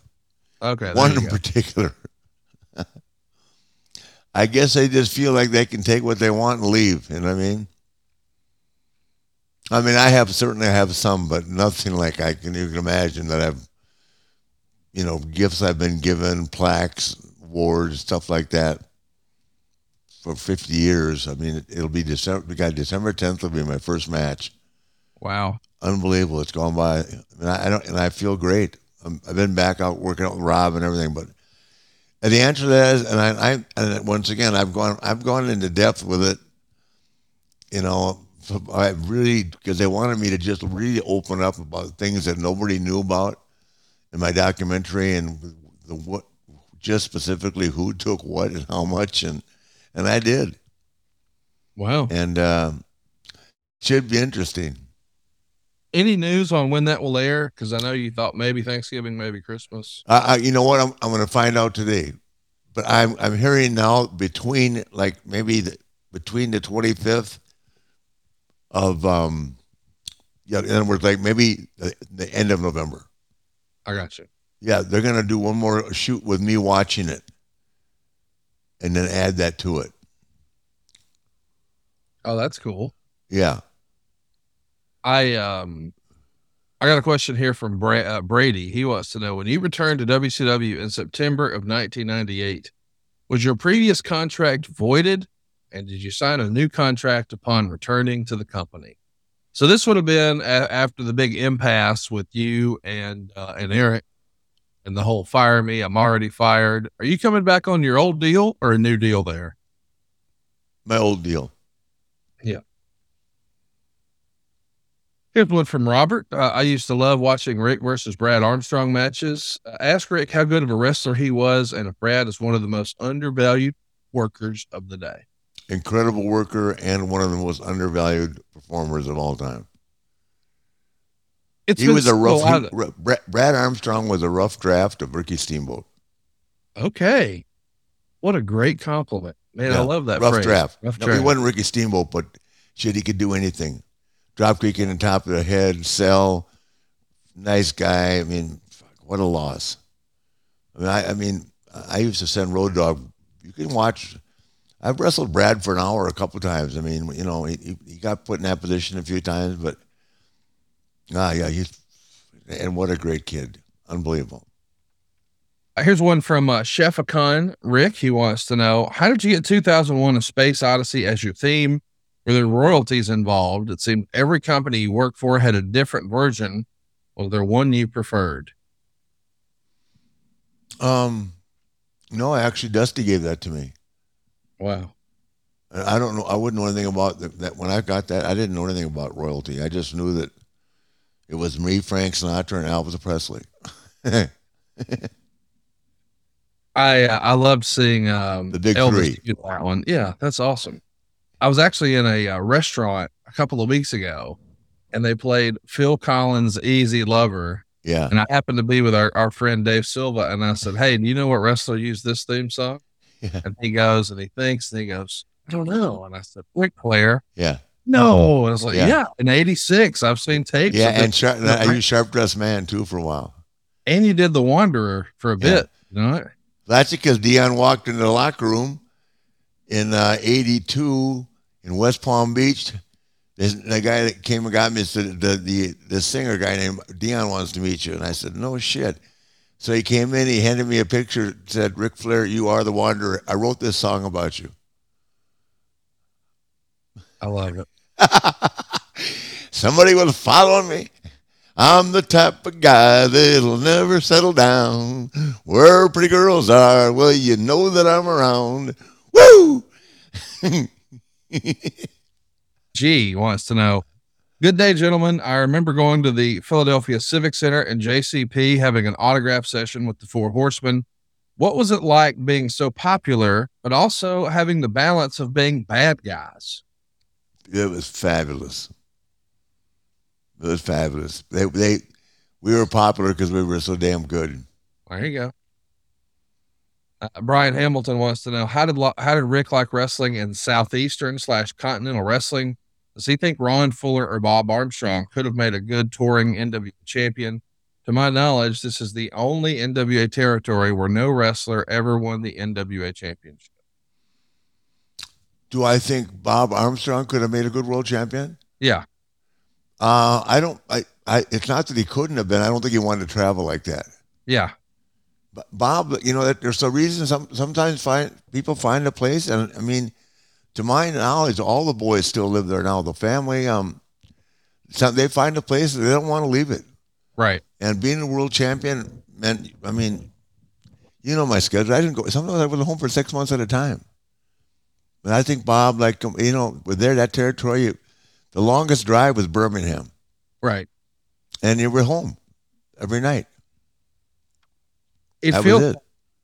Okay, one in go. particular. [LAUGHS] I guess they just feel like they can take what they want and leave. You know what I mean? I mean, I have certainly have some, but nothing like I can even imagine that I've, you know, gifts I've been given, plaques, awards, stuff like that, for 50 years. I mean, it, will be December. We got December 10th will be my first match. Wow, unbelievable! It's gone by, and I, I don't, and I feel great. i have been back out working out with Rob and everything, but and the answer to that is, and I, I and once again, I've gone, I've gone into depth with it. You know, I really because they wanted me to just really open up about things that nobody knew about in my documentary and the what, just specifically who took what and how much, and and I did. Wow. And uh, should be interesting. Any news on when that will air? Because I know you thought maybe Thanksgiving, maybe Christmas. Uh, you know what? I'm I'm going to find out today, but I'm I'm hearing now between like maybe the, between the 25th of um yeah, in other words, like maybe the, the end of November. I got you. Yeah, they're gonna do one more shoot with me watching it, and then add that to it. Oh, that's cool. Yeah. I um I got a question here from Bra- uh, Brady. He wants to know when you returned to WCW in September of 1998, was your previous contract voided, and did you sign a new contract upon returning to the company? So this would have been a- after the big impasse with you and uh, and Eric and the whole fire me. I'm already fired. Are you coming back on your old deal or a new deal there? My old deal. Here's one from Robert. Uh, I used to love watching Ric versus Brad Armstrong matches. Uh, ask Ric how good of a wrestler he was and if Brad is one of the most undervalued workers of the day. Incredible worker and one of the most undervalued performers of all time. It's he was a rough. he- Brad, Brad Armstrong was a rough draft of Ricky Steamboat. okay. What a great compliment, man! I love that rough phrase. draft. Rough No, draft. he wasn't Ricky Steamboat, but shit, he could do anything. Drop kick in the top of the head, sell. Nice guy. I mean, fuck, what a loss. I mean, I, I mean, I used to send Road Dog. You can watch. I've wrestled Brad for an hour a couple times. I mean, you know, he, he- got put in that position a few times, but ah, yeah, he's and what a great kid, unbelievable. Uh, Here's one from uh, Chefacon Rick. He wants to know how did you get 2001: A Space Odyssey as your theme? Were there royalties involved? It seemed every company you worked for had a different version. Was there one you preferred? Um, no, actually, Dusty gave that to me. Wow. I don't know. I wouldn't know anything about that, that. When I got that, I didn't know anything about royalty. I just knew that it was me, Frank Sinatra, and Elvis Presley. [LAUGHS] I uh, I loved seeing um, The big Elvis three. that one. Yeah, that's awesome. I was actually in a uh, restaurant a couple of weeks ago, and they played Phil Collins' "Easy Lover," yeah, and I happened to be with our, our friend Dave Silva, and I said, "Hey, do you know what wrestler used this theme song?" Yeah. And he goes and he thinks and he goes, "I don't know." And I said, "Ric Flair." yeah, No, and I was like, Yeah. "Yeah." in '86, I've seen tapes. yeah. And sharp, I used Sharp Dressed Man too for a while. and you did the Wanderer for a Yeah. bit. You know, That's because Dion walked into the locker room in uh, '82 in West Palm Beach. This, the guy that came and got me said the, the the singer guy named Dion wants to meet you, and I said no shit. So he came in, he handed me a picture, said Ric Flair, you are the Wanderer. I wrote this song about you. I love it. [LAUGHS] Somebody was following me. I'm the type of guy that'll never settle down. Where pretty girls are, well, you know that I'm around. Woo! [LAUGHS] G wants to know. Good day, gentlemen. I remember going to the Philadelphia Civic Center and JCP having an autograph session with the Four Horsemen. What was it like being so popular, but also having the balance of being bad guys? It was fabulous. It was fabulous. They, they, we were popular because we were so damn good. There you go. Uh, Brian Hamilton wants to know how did Lo- how did Ric like wrestling in southeastern slash continental wrestling? Does he think Ron Fuller or Bob Armstrong could have made a good touring NWA champion? To my knowledge, this is the only NWA territory where no wrestler ever won the NWA championship. Do I think Bob Armstrong could have made a good world champion? Yeah, Uh, I don't. I, I. It's not that he couldn't have been. I don't think he wanted to travel like that. yeah, Bob, you know, that there's a reason. Some sometimes find people find a place, and I mean, to my knowledge, all the boys still live there now. The family, um, some they find a place they don't want to leave it. right. And being a world champion meant, I mean, you know my schedule. I didn't go. Sometimes I was home for six months at a time. But I think Bob, like you know, with there that territory, you, the longest drive was Birmingham, Right. and you were home every night. It that feels it.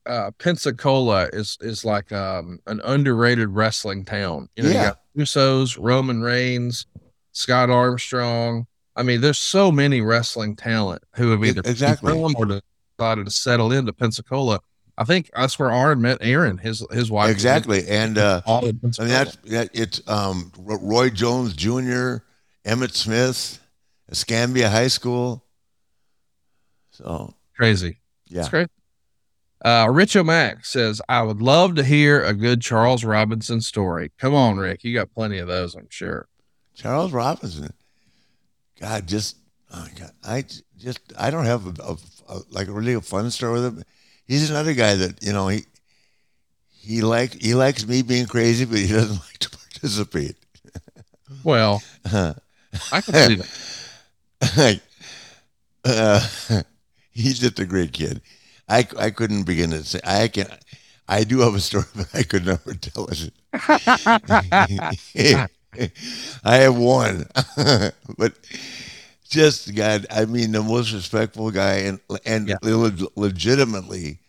uh, Pensacola is is like um, an underrated wrestling town. You know, Yeah. you got Usos, Roman Reigns, Scott Armstrong. I mean, there's so many wrestling talent who have either exactly. or decided to settle into Pensacola. I think that's where Arn met Aaron, his his wife. Exactly, and uh, I mean that's that, it's um, Roy Jones Jr., Emmitt Smith, Escambia High School. So crazy. yeah, That's great. Uh, Rich O'Mac says, I would love to hear a good Charles Robinson story. Come on, Ric. You got plenty of those, I'm sure. Charles Robinson. God, just oh God, I just I don't have a, a, a like a really a fun story with him. He's another guy that you know he he like he likes me being crazy, but he doesn't [LAUGHS] like to participate. [LAUGHS] Well, I can see that. [LAUGHS] uh, he's just a great kid. I, I couldn't begin to say I can. I do have a story, but I could never tell it. [LAUGHS] I have one, [LAUGHS] but just God, I mean, the most respectful guy, and and Yeah. leg- legitimately,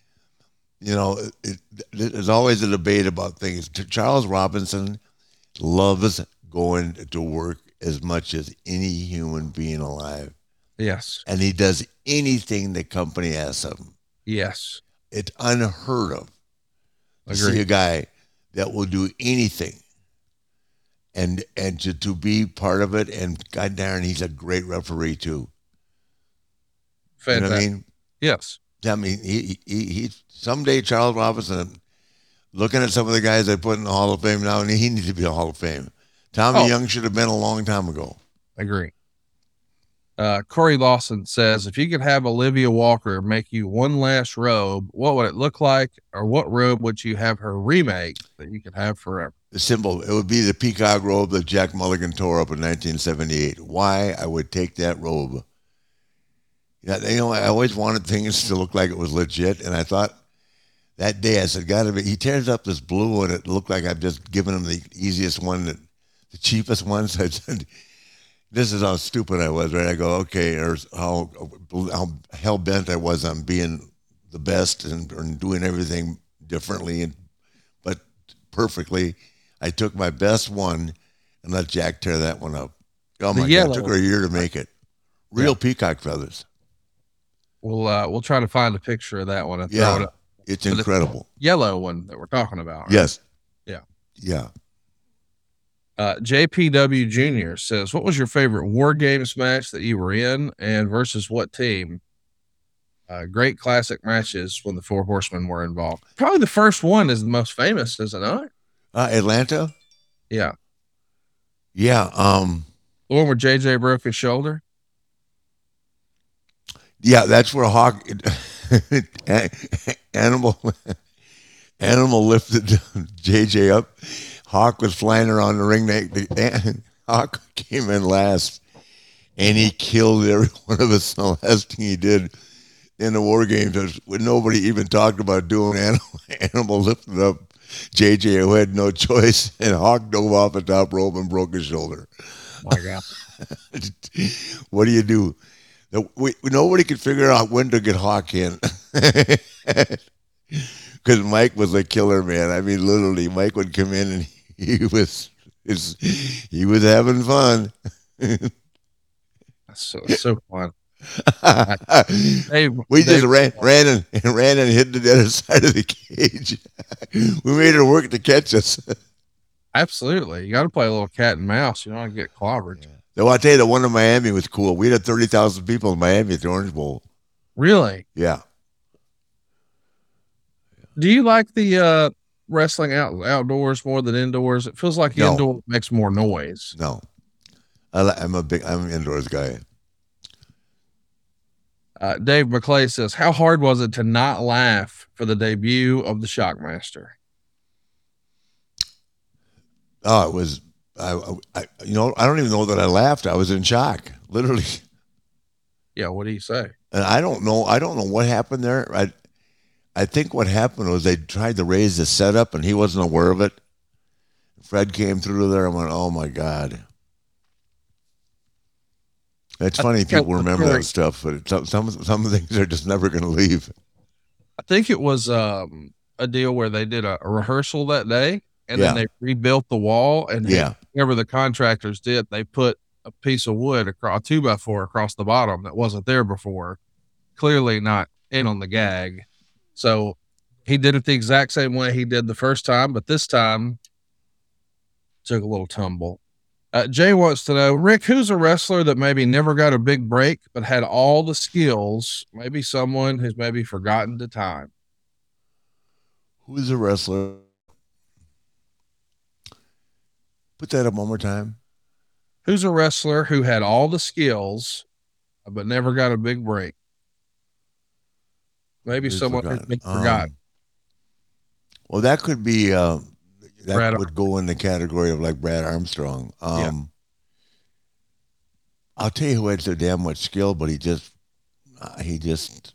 you know, it, it, there's always a debate about things. Charles Robinson loves going to work as much as any human being alive, Yes. and he does anything the company asks of him. Yes. It's unheard of to see a guy that will do anything and and to, to be part of it and god darn he's a great referee too you Fantastic. know i mean Yes. i mean he, he he someday charles robinson looking at some of the guys they put in the hall of fame now and he needs to be a hall of fame tommy Oh. young should have been a long time ago I Agree. Uh, Corey Lawson says, if you could have Olivia Walker make you one last robe, what would it look like, or what robe would you have her remake that you could have forever? the symbol it would be the peacock robe that jack mulligan tore up in 1978 why i would take that robe? Yeah you know i always wanted things to look like it was legit and i thought that day i said gotta be he tears up this blue and it looked like i've just given him the easiest one the cheapest one. [LAUGHS] So i said this is how stupid i was right i go okay or how how hell-bent i was on being the best and, and doing everything differently and but perfectly I took my best one and let Jack tear that one up. Oh The my god, yellow it took her a year to make it. Real peacock feathers. We'll uh, we'll try to find a picture of that one and throw Yeah. it up. It's But incredible. Yellow one that we're talking about. right? Yes. Yeah. Yeah. Uh, JPW Jr. says, "What was your favorite War Games match that you were in, and versus what team?" Uh, great classic matches when the Four Horsemen were involved. Probably the first one is the most famous, isn't it? Uh, Atlanta? Yeah, Yeah. Um the one where JJ broke his shoulder. yeah, that's where Hawk [LAUGHS] animal [LAUGHS] animal lifted [LAUGHS] JJ up. Hawk was flying around the ring. The, [LAUGHS] Hawk came in last, and he killed every [LAUGHS] one of us. The last thing he did in the war games was when nobody even talked about doing animal, [LAUGHS] animal lifted up JJ who had no choice, and Hawk dove off the top rope and broke his shoulder. My God, what do you do? We, nobody could figure out when to get Hawk in. Because Mike was a killer, man. I mean, literally, Mike would come in and he [LAUGHS] was his, he was having fun. [LAUGHS] that's so, so fun. [LAUGHS] Hey, we just ran, ran and, and ran and hit the other side of the cage. we made her work to catch us. absolutely. You got to play a little cat and mouse. You don't want to get clobbered. Though I tell you, the one in Miami was cool. We had thirty thousand people in Miami at the Orange Bowl. Really? Yeah, Do you like the uh, wrestling out outdoors more than indoors? It feels like No. indoor makes more noise. no, I, I'm a big, I'm an indoors guy. Uh, Dave McClay says, "How hard was it to not laugh for the debut of the Shockmaster?" Oh, it was. I, I, you know, I don't even know that I laughed. I was in shock, literally. Yeah, what do you say? And I don't know. I don't know what happened there. I, I think what happened was they tried to raise the setup, and he wasn't aware of it. Fred came through there and went, "Oh my god." It's funny that people remember that stuff, but some some some things are just never going to leave. I think it was um, a deal where they did a, a rehearsal that day, and then they rebuilt the wall, and Yeah, whatever the contractors did, they put a piece of wood across a two by four across the bottom that wasn't there before. Clearly not in on the gag. So he did it the exact same way he did the first time, but this time took a little tumble. Uh, Jay wants to know, Ric, who's a wrestler that maybe never got a big break but had all the skills? Maybe someone who's maybe forgotten to time. who's a wrestler? Put that up one more time. Who's a wrestler who had all the skills but never got a big break? Maybe Who's someone forgot. forgotten? been forgotten. Um, well, that could be. Uh, that Brad would go in the category of like Brad Armstrong. Um, I'll tell you who had so damn much skill, but he just, uh, he just,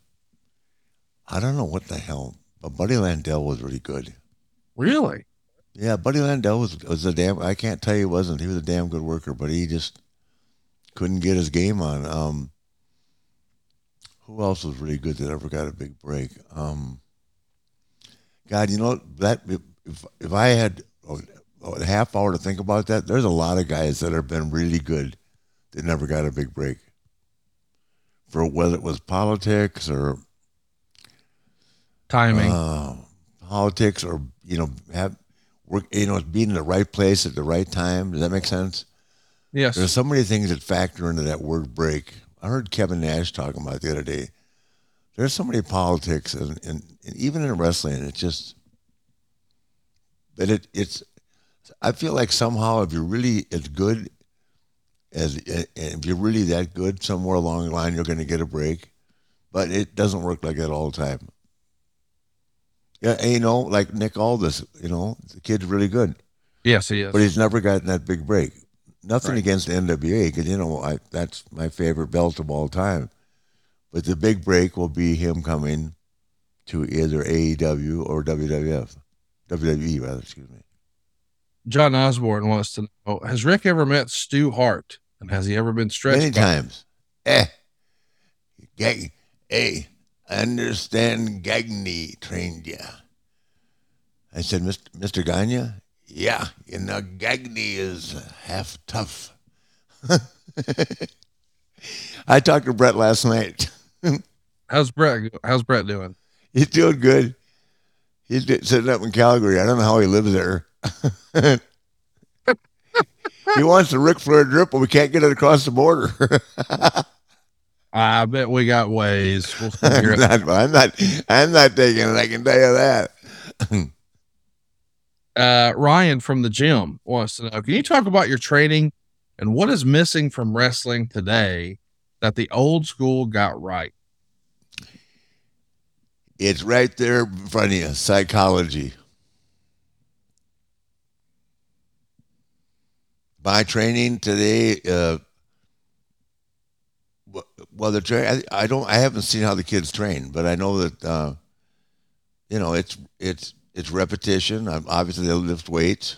I don't know what the hell. But Buddy Landel was really good. Really? Yeah, Buddy Landel was was a damn. I can't tell you he wasn't. He was a damn good worker, but he just couldn't get his game on. Um, who else was really good that ever got a big break? Um, God, you know that if if I had a half hour to think about that, there's a lot of guys that have been really good that never got a big break. For whether it was politics or timing, uh, politics, or you know, have work, you know, being in the right place at the right time. Does that make sense? Yes. There's so many things that factor into that word break. I heard Kevin Nash talking about the other day. There's so many politics, and, and, and even in wrestling, it's just that it it's. I feel like somehow if you're really as good as eh, if you're really that good, somewhere along the line you're going to get a break, but it doesn't work like that all the time. Yeah, you know, like Nick Aldis, you know, the kid's really good. Yes, he is. But he's never gotten that big break. Nothing right. against NWA, because, you know, I, that's my favorite belt of all time. But the big break will be him coming to either AEW or WWF. WWE, rather, excuse me. John Osborne wants to know Has Ric ever met Stu Hart? And has he ever been stretched? Many times. Eh. Hey, hey, understand Gagne trained you. I said, Mr. Mr. Gagne? Yeah, you know, Gagne is half tough. [LAUGHS] I talked to Bret last night. [LAUGHS] how's Bret? How's Bret doing? He's doing good. He's sitting up in Calgary. I don't know how he lives there. [LAUGHS] he wants the Ric Flair drip, but we can't get it across the border. I bet we got ways. We'll I'm, not, I'm not. I'm not taking it. I can tell you that. Uh, Ryan from the gym wants to know: Can you talk about your training and what is missing from wrestling today that the old school got right? It's right there in front of you. Psychology. My training today, uh, well, the train. I, I, don't. I haven't seen how the kids train, but I know that uh, you know it's it's it's repetition. obviously, they lift weights.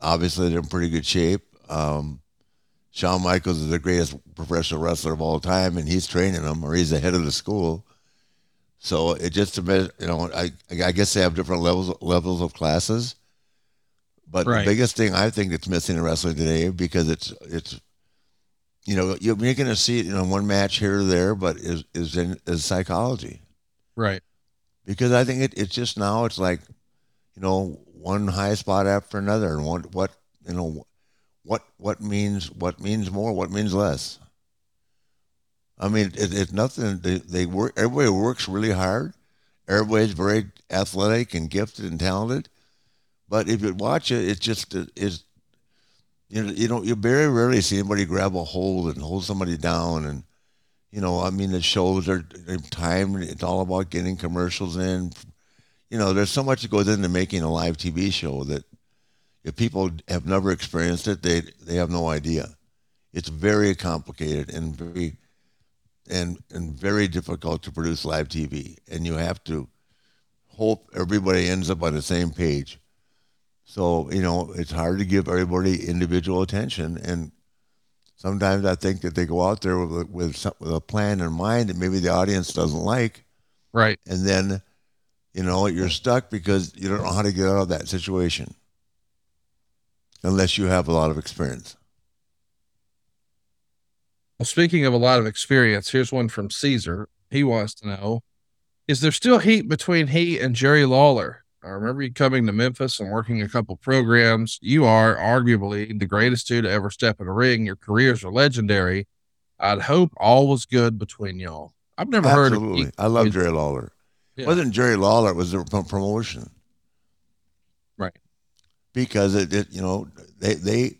Obviously, they're in pretty good shape. Um, Shawn Michaels is the greatest professional wrestler of all time, and he's training them, or he's the head of the school. So it just you know, I I guess they have different levels levels of classes. But right. the biggest thing I think that's missing in wrestling today because it's it's you know, you're going to see it in you know, one match here or there, but is is in is psychology, right? Because I think it, it's just now it's like, you know, one high spot after another, and what what you know, what what means what means more, what means less. I mean, it, it's nothing. They, they work. Everybody works really hard. Everybody's very athletic and gifted and talented. But if you watch it, it's just is you know, you know, you very rarely see anybody grab a hold and hold somebody down. And, you know, I mean, the shows are time. It's all about getting commercials in. You know, there's so much that goes into making a live TV show that if people have never experienced it, they they have no idea. It's very complicated and very and and very difficult to produce live TV, and you have to hope everybody ends up on the same page. So, you know, it's hard to give everybody individual attention. And sometimes I think that they go out there with, with, some, with a plan in mind that maybe the audience doesn't like. Right. And then, you know, you're stuck because you don't know how to get out of that situation unless you have a lot of experience. Well, speaking of a lot of experience, here's one from Caesar. He wants to know Is there still heat between he and Jerry Lawler? I remember you coming to Memphis and working a couple programs. You are arguably the greatest two to ever step in a ring. Your careers are legendary. I'd hope all was good between y'all. I've never Absolutely. heard of I love Jerry Lawler. Yeah. It wasn't Jerry Lawler, it was the promotion. Right. Because it, it you know, they they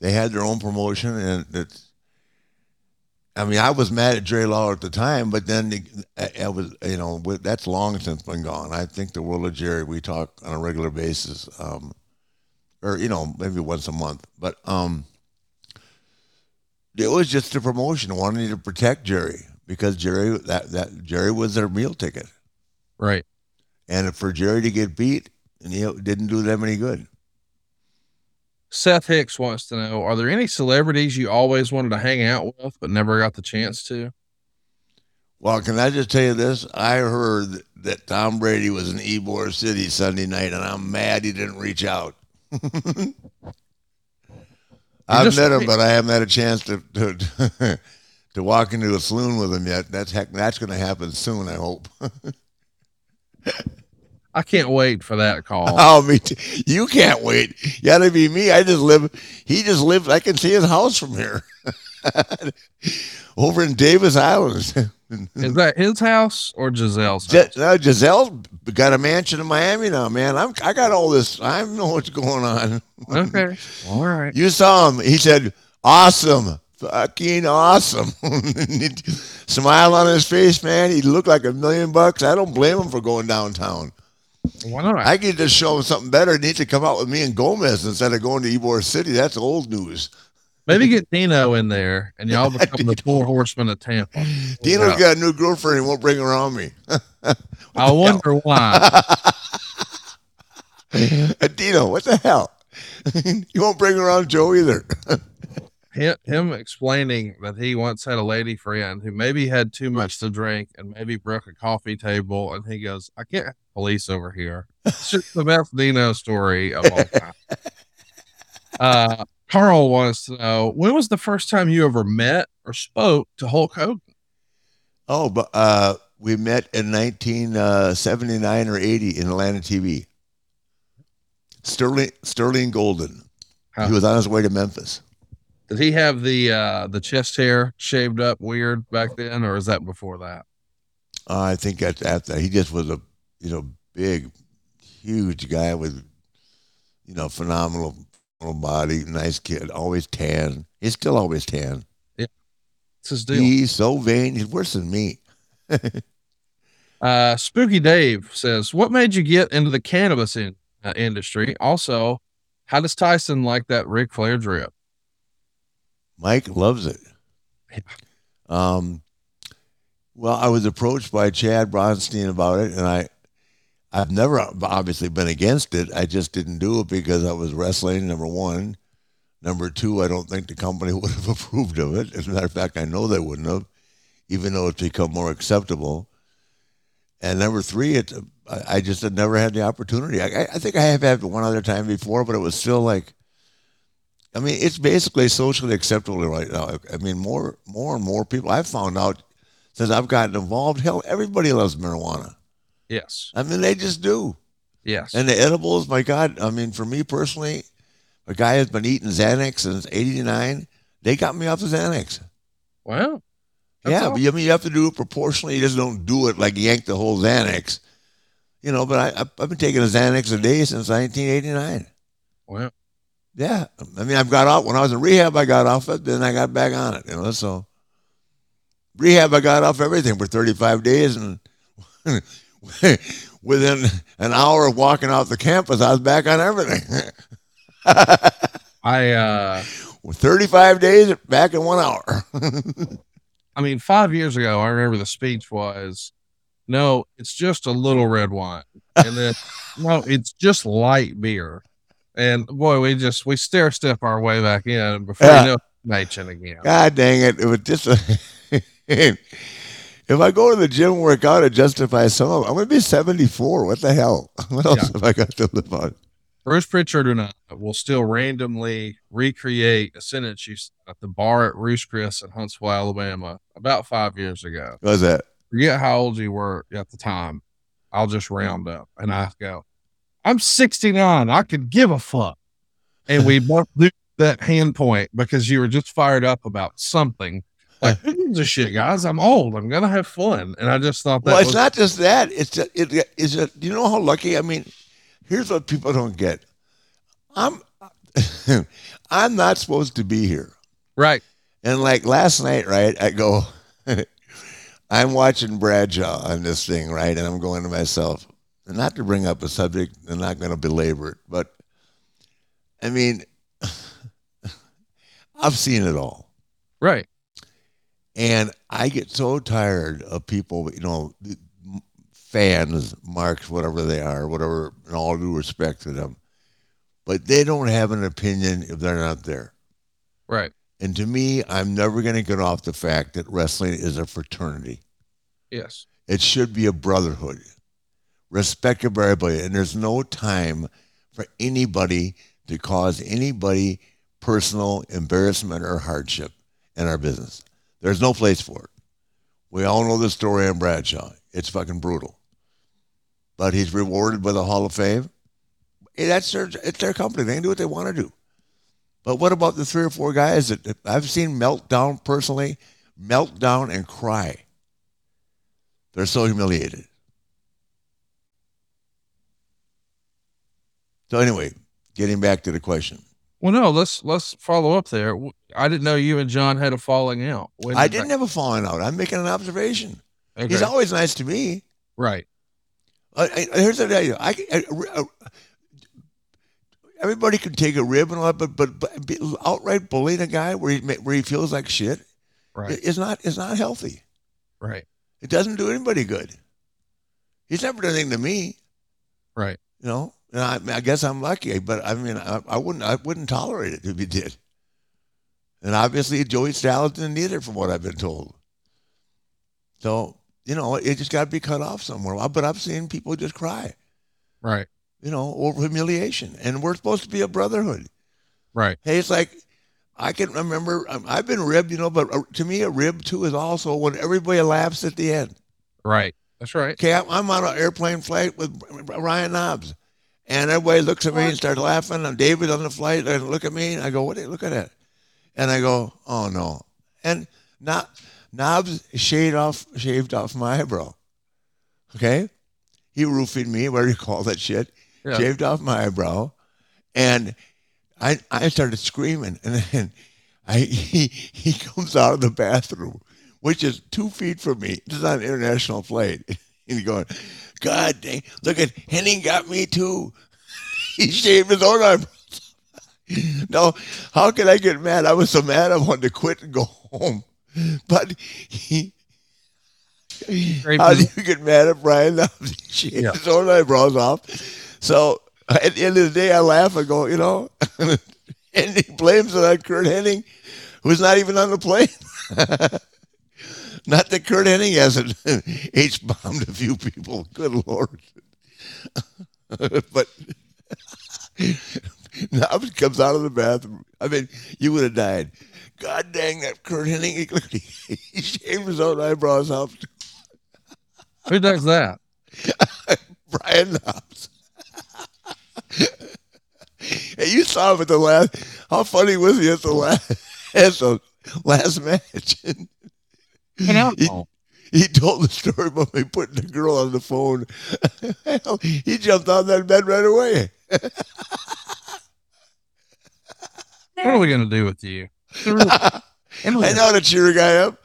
they had their own promotion and it's I mean, I was mad at Jerry Lawler at the time, but then I, was, you know, that's long since been gone. I think the world of Jerry, we talk on a regular basis, um, or you know, maybe once a month. But um, it was just a promotion wanting to protect Jerry because Jerry that that Jerry was their meal ticket, Right. and for Jerry to get beat, and know, didn't do them any good. Seth Hicks wants to know Are there any celebrities you always wanted to hang out with but never got the chance to? Well, can I just tell you this? I heard that Tom Brady was in Ybor City Sunday night, and I'm mad he didn't reach out. [LAUGHS] I've met him, but I haven't had a chance to to, [LAUGHS] to walk into a saloon with him yet. That's heck, that's going to happen soon. I hope. [LAUGHS] I can't wait for that call. [LAUGHS] Oh, me too. You can't wait. You got to be me. I just live. He just lives. I can see his house from here, [LAUGHS] over in Davis Islands. [LAUGHS] Is that his house or Gisele's? house? Uh, Gisele's got a mansion in Miami now, man. I'm. I got all this. I know what's going on. Okay. All right. You saw him. He said, "Awesome, fucking awesome." Smile on his face, man. He looked like a million bucks. I don't blame him for going downtown. Why not? I could just show him something better. Need to come out with me and Gomez instead of going to Ybor City. That's old news. Maybe get Dino in there and y'all [LAUGHS] become the four horsemen of Tampa. [LAUGHS] Dino's got a new girlfriend. He won't bring her on me. [LAUGHS] I wonder why. Dino, what the hell? you won't bring her on Joe either. Him, him explaining that he once had a lady friend who maybe had too much to drink and maybe broke a coffee table, and he goes, "I can't have police over here." It's just the best Dino story of all time. [LAUGHS] Uh, Carl wants to know when was the first time you ever met or spoke to Hulk Hogan? Oh, but uh, we met in 1979 or 80 in Atlanta TV. Sterling Sterling Golden. Huh. He was on his way to Memphis. Did he have the uh, the chest hair shaved up weird back then, or is that before that? Uh, I think that's after he just was a you know big, huge guy with you know phenomenal, phenomenal body, nice kid, always tan. He's still always tan. Yeah, It's his deal. He's so vain. He's worse than me. [LAUGHS] Uh, Spooky Dave says, "What made you get into the cannabis in, uh, industry? Also, how does Tyson like that Ric Flair drip?" Mike loves it. Um, well, I was approached by Chad Bronstein about it, and I, I've never obviously been against it. I just didn't do it because I was wrestling. Number one, number two, I don't think the company [LAUGHS] would have approved of it. As a matter of fact, I know they wouldn't have, even though it's become more acceptable. And number three, it I, just had never had the opportunity. I- I think I have had one other time before, but it was still like. I mean, it's basically socially acceptable right now. I mean, more, more and more people. I've found out since I've gotten involved. Hell, everybody loves marijuana. Yes, I mean, they just do. yes. And the edibles, my God. I mean, for me personally, a guy has been eating Xanax since '89. They got me off the Xanax. wow. That's yeah, all. but you- I mean, you have to do it proportionally. You just don't do it like yank the whole Xanax. You know, but I, I've- I've been taking a Xanax a day since 1989. Wow. Yeah, I mean, I've got off when I was in rehab. I got off it, then I got back on it. You know, so rehab, I got off everything for 35 days, and [LAUGHS] within an hour of walking off the campus, I was back on everything. I uh, [LAUGHS] 35 days, back in one hour. [LAUGHS] I mean, five years ago, I remember the speech was, "No, it's just a little red wine," and then, "No, it's just light beer." And boy, we just we stair step our way back in before Yeah. you know, nation again. God dang it! It was just. A [LAUGHS] if I go to the gym and work out, it justifies some of it. I'm going to be 74. What the hell? [LAUGHS] What else Yeah. have I got to live on? Bruce Pritchard and I will still randomly recreate a sentence you said at the bar at Ruth's Chris in Huntsville, Alabama, about five years ago. What was that? Forget how old you were at the time. I'll just round up and I go, I'm 69. I could give a fuck. And we [LAUGHS] both do that hand point because you were just fired up about something. Like, who gives a shit, guys? I'm old. I'm going to have fun. And I just thought that Well, it's was not just that. It's just, it is it. You know how lucky? I mean, here's what people don't get. I'm [LAUGHS] I'm not supposed to be here. right. And like last night, right? I go. [LAUGHS] I'm watching Bradshaw on this thing, right? And I'm going to myself, not to bring up a subject, I'm not going to belabor it, but I mean, [LAUGHS] I've seen it all. Right. And I get so tired of people, you know, fans, marks, whatever they are, whatever, in all due respect to them, but they don't have an opinion if they're not there. Right. And to me, I'm never going to get off the fact that wrestling is a fraternity. Yes. It should be a brotherhood, respect everybody. And there's no time for anybody to cause anybody personal embarrassment or hardship in our business. There's no place for it. We all know the story on Bradshaw. It's fucking brutal. But he's rewarded by the Hall of Fame. That's their, it's their company. They can do what they want to do. But what about the three or four guys that I've seen melt down personally, melt down and cry? They're so humiliated. So anyway, getting back to the question. Well, no, let's let's follow up there. I didn't know you and John had a falling out. Did I didn't that... have a falling out. I'm making an observation. Okay. He's always nice to me. Right. Uh, I, here's the idea. I, I, I, everybody can take a rib and all that, but but, but outright bullying a guy where he where he feels like shit, right, is not is not healthy. Right. It doesn't do anybody good. He's never done anything to me. Right. You know, and I, I guess I'm lucky, but I mean, I, I, wouldn't I wouldn't tolerate it if he did. And obviously, Joey Styles didn't either, from what I've been told. So you know, it just got to be cut off somewhere. But I've seen people just cry. Right you know, over humiliation. And we're supposed to be a brotherhood. Right. Hey, it's like I can remember um, I've been ribbed, you know, but uh, to me, a rib too is also when everybody laughs at the end. Right. That's right. Okay, I'm on an airplane flight with Brian Knobbs, and everybody looks at me and starts laughing. And David on the flight and look at me, and I go, "What? Look at that!" And I go, "Oh no!" And not Knobbs shaved off shaved off my eyebrow. Okay, he roofied me. What do you call that shit? yeah. shaved off my eyebrow, and I I started screaming, and then I [LAUGHS] he he comes out of the bathroom, which is two feet from me. This is on an international flight, [LAUGHS] he's going, God dang! Look at Hennig got me too. [LAUGHS] he shaved his own eyebrows. [LAUGHS] no, how can I get mad? I was so mad I wanted to quit and go home, [LAUGHS] but he. How do you get mad at Brian? He shaved yeah. his own eyebrows off so at the end of the day, I laugh. I go, you know, and he blames it on Curt Hennig, who's not even on the plane. Not that Curt Hennig hasn't [LAUGHS] H bombed a few people. Good Lord. [LAUGHS] but [LAUGHS] now he comes out of the bathroom. I mean, you would have died. God dang that Curt Hennig. He, he shaved his own eyebrows off. Who does that? Brian Knobbs. hey, you saw him at the last. How funny was he at the last at the last match? He, he told the story about me putting the girl on the phone. [LAUGHS] he jumped on that bed right away. [LAUGHS] what are we gonna do with you? [LAUGHS] I know to cheer a guy up.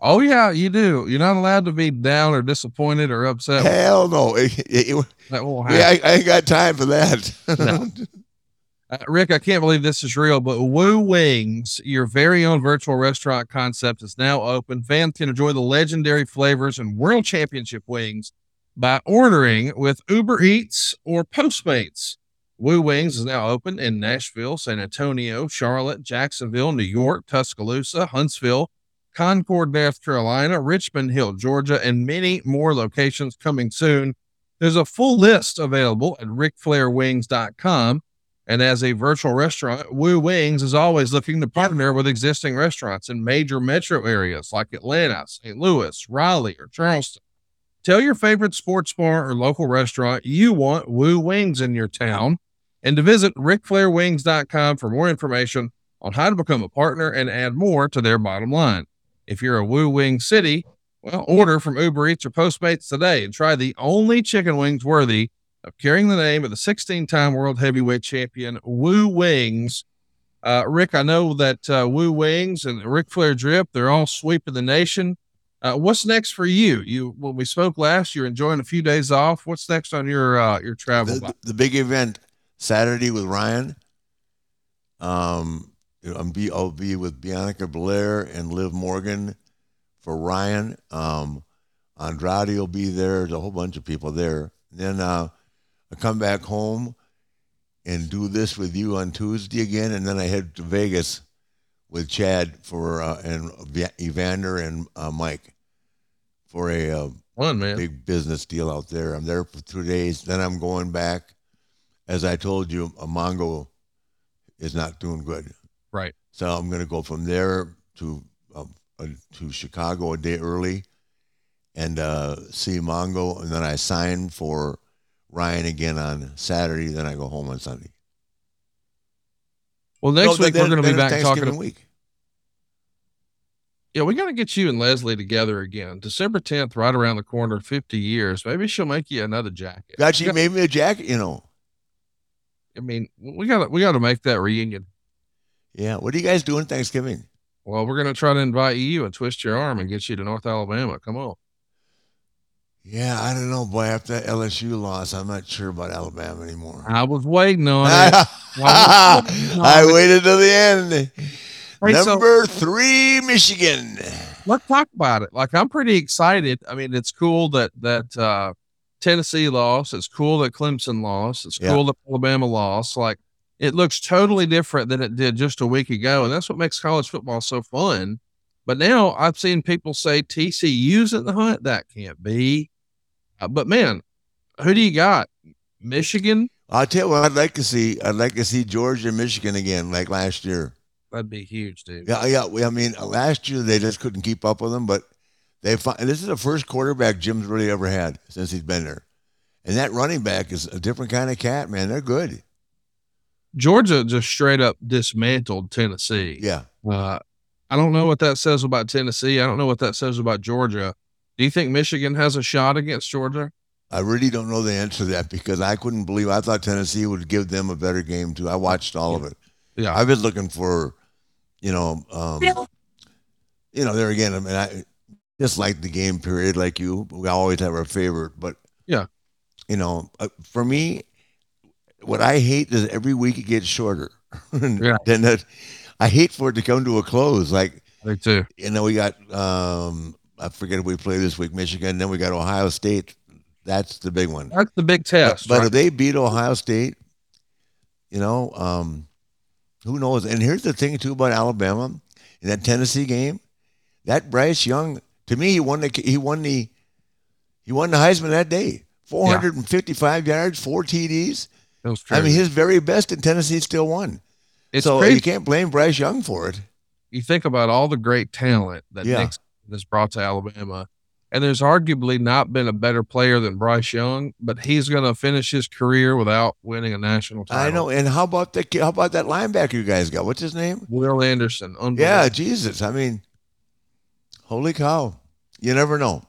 Oh yeah, you do. You're not allowed to be down or disappointed or upset. Hell no. It, it, that won't happen. Yeah, I, I, ain't got time for that. no. Uh, Ric, I can't believe this is real, but Woo Wings, your very own virtual restaurant concept, is now open. Fans can enjoy the legendary flavors and world championship wings by ordering with Uber Eats or Postmates. Woo Wings is now open in Nashville, San Antonio, Charlotte, Jacksonville, New York, Tuscaloosa, Huntsville, Concord, North Carolina, Richmond Hill, Georgia, and many more locations coming soon. There's a full list available at rickflairwings.com. And as a virtual restaurant, Woo Wings is always looking to partner with existing restaurants in major metro areas like Atlanta, St. Louis, Raleigh, or Charleston. Tell your favorite sports bar or local restaurant you want Woo Wings in your town and to visit rickflairwings.com for more information on how to become a partner and add more to their bottom line. If you're a Woo Wing City, well, order from Uber Eats or Postmates today and try the only chicken wings worthy of carrying the name of the 16 time world heavyweight champion, Woo Wings. Uh, Ric, I know that uh, Woo Wings and Ric Flair Drip, they're all sweeping the nation. Uh, what's next for you? You when we spoke last, you're enjoying a few days off. What's next on your uh, your travel? The, the, big event Saturday with Ryan. Um, I'm be I'll be with Bianca Belair and Liv Morgan for Ryan. Um, Andrade will be there. There's a whole bunch of people there. then uh, I come back home and do this with you on Tuesday again, and then I head to Vegas with Chad for uh, and Evander and uh, Mike for a uh, Fun, man. big business deal out there. I'm there for two days. Then I'm going back. As I told you, a Mongo is not doing good. Right. So I'm going to go from there to um, uh, to Chicago a day early and uh, see Mongo, and then I sign for Ryan again on Saturday. Then I go home on Sunday. Well, next No, week then- we're going to be back talking. Week. Yeah, we got to get you and Leslie together again. December 10th, right around the corner, 50 years. Maybe she'll make you another jacket. God, she Yeah. made me a jacket. You know. I mean, we got to we got to make that reunion. Yeah. What are you guys doing Thanksgiving? Well, we're going to try to invite you and twist your arm and get you to North Alabama. Come on. Yeah, I don't know, boy. After that LSU loss, I'm not sure about Alabama anymore. I was waiting on it. [LAUGHS] I waited till the end. Hey, so- Number three, Michigan. let's talk about it. Like I'm pretty excited. I mean, it's cool that that uh, Tennessee lost. It's cool that Clemson lost. It's Yeah. cool that Alabama lost. Like it looks totally different than it did just a week ago, and that's what makes college football so fun. But now I've seen people say TCU's in the hunt. That can't be. Uh, but man, who do you got? Michigan? I'll tell you what I'd like to see. I'd like to see Georgia and Michigan again, like last year. That'd be huge, dude. Yeah, yeah. I mean, last year they just couldn't keep up with them, but they. fi- This is the first quarterback Jim's really ever had since he's been there, and that running back is a different kind of cat, man. They're good. Georgia just straight up dismantled Tennessee. Yeah. Uh, I don't know what that says about Tennessee. I don't know what that says about Georgia. Do you think Michigan has a shot against Georgia? I really don't know the answer to that because I couldn't believe. I thought Tennessee would give them a better game too. I watched all of it. Yeah. I've been looking for, you know, um, you know, there again. I mean, I just like the game period, like you. We always have our favorite, but Yeah. you know, uh, for me, what I hate is every week it gets shorter. [LAUGHS] Yeah. then that, I hate for it to come to a close. Like Me too. you know, we got um, I forget if we play this week, Michigan. Then we got Ohio State. That's the big one. That's the big test. but right? if they beat Ohio State, you know, um, who knows? And here's the thing too about Alabama in that Tennessee game. That Bryce Young, to me, he won the he won the he won the Heisman that day. 455 yards, four TDs. I mean, his very best in Tennessee still won. it's so crazy. you can't blame Bryce Young for it. you think about all the great talent that Yeah. Nick has brought to Alabama, and there's arguably not been a better player than Bryce Young, but he's going to finish his career without winning a national title. I know. And how about the how about that linebacker you guys got? What's his name? Will Anderson. Yeah, Jesus. I mean, holy cow. You never know.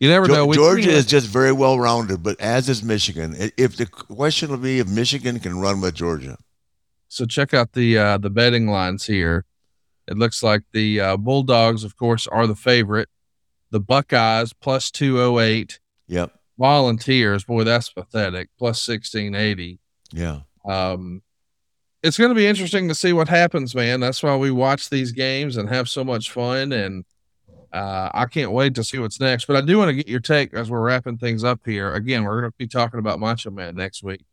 You never know. We- Georgia is just very well rounded, but as is Michigan. If the question will be if Michigan can run with Georgia, So check out the uh, the betting lines here. It looks like the uh, Bulldogs, of course, are the favorite. The Buckeyes plus two oh eight. yep, Volunteers, boy, that's pathetic. Plus sixteen eighty. yeah, Um, it's going to be interesting to see what happens, man. That's why we watch these games and have so much fun, and uh, I can't wait to see what's next. But I do want to get your take as we're wrapping things up here. Again, we're going to be talking about Macho Man next week.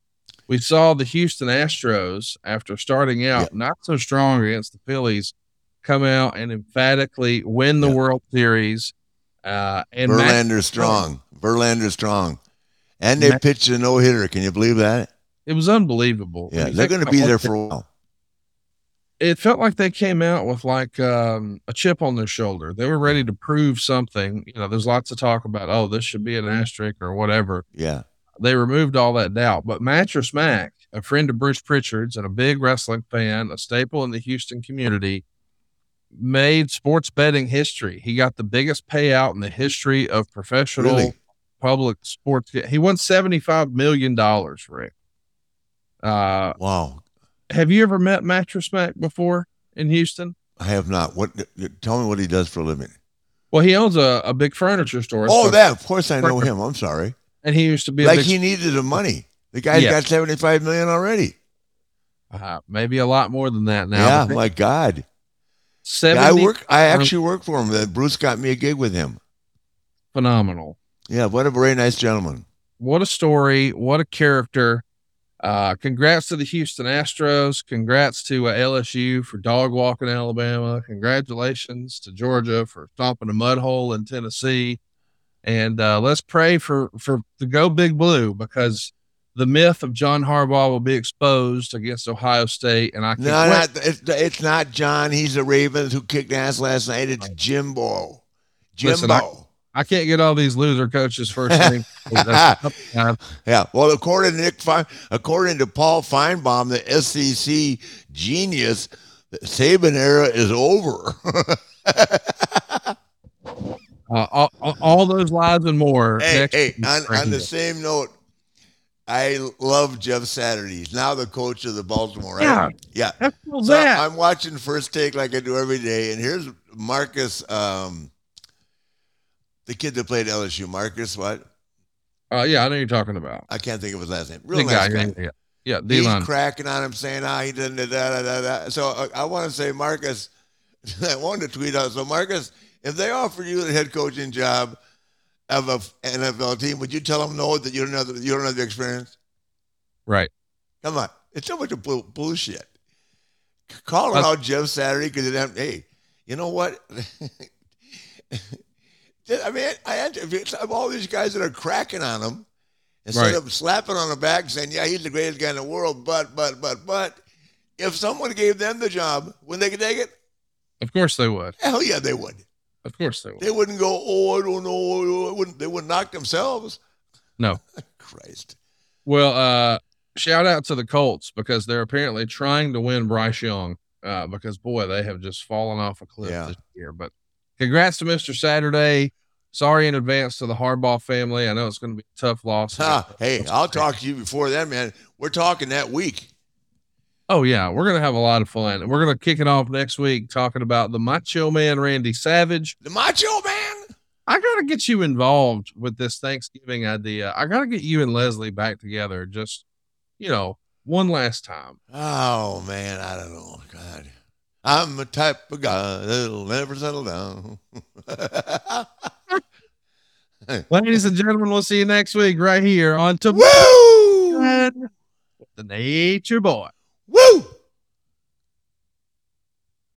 We saw the Houston Astros after starting out not so strong against the Phillies come out and emphatically win the Yeah. World Series. Uh, and Max- Verlander strong, Verlander strong, and they Max- pitched a no hitter. Can you believe that? it was unbelievable. Yeah, they're going to be there for a while. it felt like they came out with like um, a chip on their shoulder. They were ready to prove something. You know, there's lots of talk about, oh, this should be an asterisk or whatever. Yeah, They removed all that doubt. But Mattress Mac, a friend of Bruce Prichard's and a big wrestling fan, a staple in the Houston community, made sports betting history. He got the biggest payout in the history of professional Really? public sports. He won $75 million, Rick. Uh, wow. have you ever met Mattress Mac before in Houston? I have not. What? Tell me what he does for a living. Well, he owns a, a big furniture store. Oh, So- that. Of course, I know him. I'm sorry. and he used to be a Like big, he needed the money. The guy's Yeah. got 75 million already. Uh, maybe a lot more than that now. yeah, my God. 70 I work. I actually work for him. Uh, Bruce got me a gig with him. phenomenal. Yeah, what a very nice gentleman. What a story. What a character. Uh, congrats to the Houston Astros. Congrats to uh, LSU for dog walking Alabama. Congratulations to Georgia for stomping a mud hole in Tennessee. And uh, let's pray for for the go big blue because the myth of John Harbaugh will be exposed against Ohio State. And I can't No, not, it's, it's not John. He's the Ravens who kicked ass last night. It's Jimbo. Jimbo. Listen, I- I can't get all these loser coaches first [LAUGHS] name. Yeah. Well, according to Nick, Fe- according to Paul Finebaum, the SEC genius, the Saban era is over. [LAUGHS] uh, all, all- all those lies and more. hey, hey, on, on the same note, I love Jeff Saturday. He's now the coach of the Baltimore. right? Yeah. Yeah. How cool So that? I'm watching First Take like I do every day, and here's Marcus, um, the kid that played LSU. Marcus, what? Uh, yeah, I know you're talking about. I can't think of his last name. Real Big nice guy, guy. yeah, yeah, yeah. He's D-line. cracking on him, saying, "Ah, he didn't." Da, da, da, da. So uh, I want to say, Marcus, [LAUGHS] I wanted to tweet out. So Marcus, if they offered you the head coaching job of a NFL team, would you tell them no that you don't have the, you don't have the experience? Right. Come on, it's so much bull- bullshit. Call Uh, out Jeff Saturday because it happened. Hey, you know what? [LAUGHS] I mean, I had to, if it's all these guys that are cracking on him instead Right. of slapping on the back saying, "Yeah, he's the greatest guy in the world," but, but, but, but, if someone gave them the job, when they take it, Of course they would. hell yeah, they would. Of course they would. They wouldn't go, "Oh, I don't know," I wouldn't, they wouldn't knock themselves. No. [LAUGHS] Christ. Well, uh, shout out to the Colts because they're apparently trying to win Bryce Young. Uh, because boy, they have just fallen off a cliff Yeah. this year. But congrats to Mr. Saturday. Sorry in advance to the Harbaugh family. I know it's going to be a tough loss. Huh, hey, I'll talk to you before then, man. We're talking that week. Oh yeah, we're gonna have a lot of fun. We're gonna kick it off next week talking about the Macho Man Randy Savage. The Macho Man. I gotta get you involved with this Thanksgiving idea. I gotta get you and Leslie back together, just you know, one last time. Oh man, I don't know. God, I'm the type of guy that'll never settle down. [LAUGHS] Ladies and gentlemen, we'll see you next week right here on to Woo! the Nature Boy. Woo!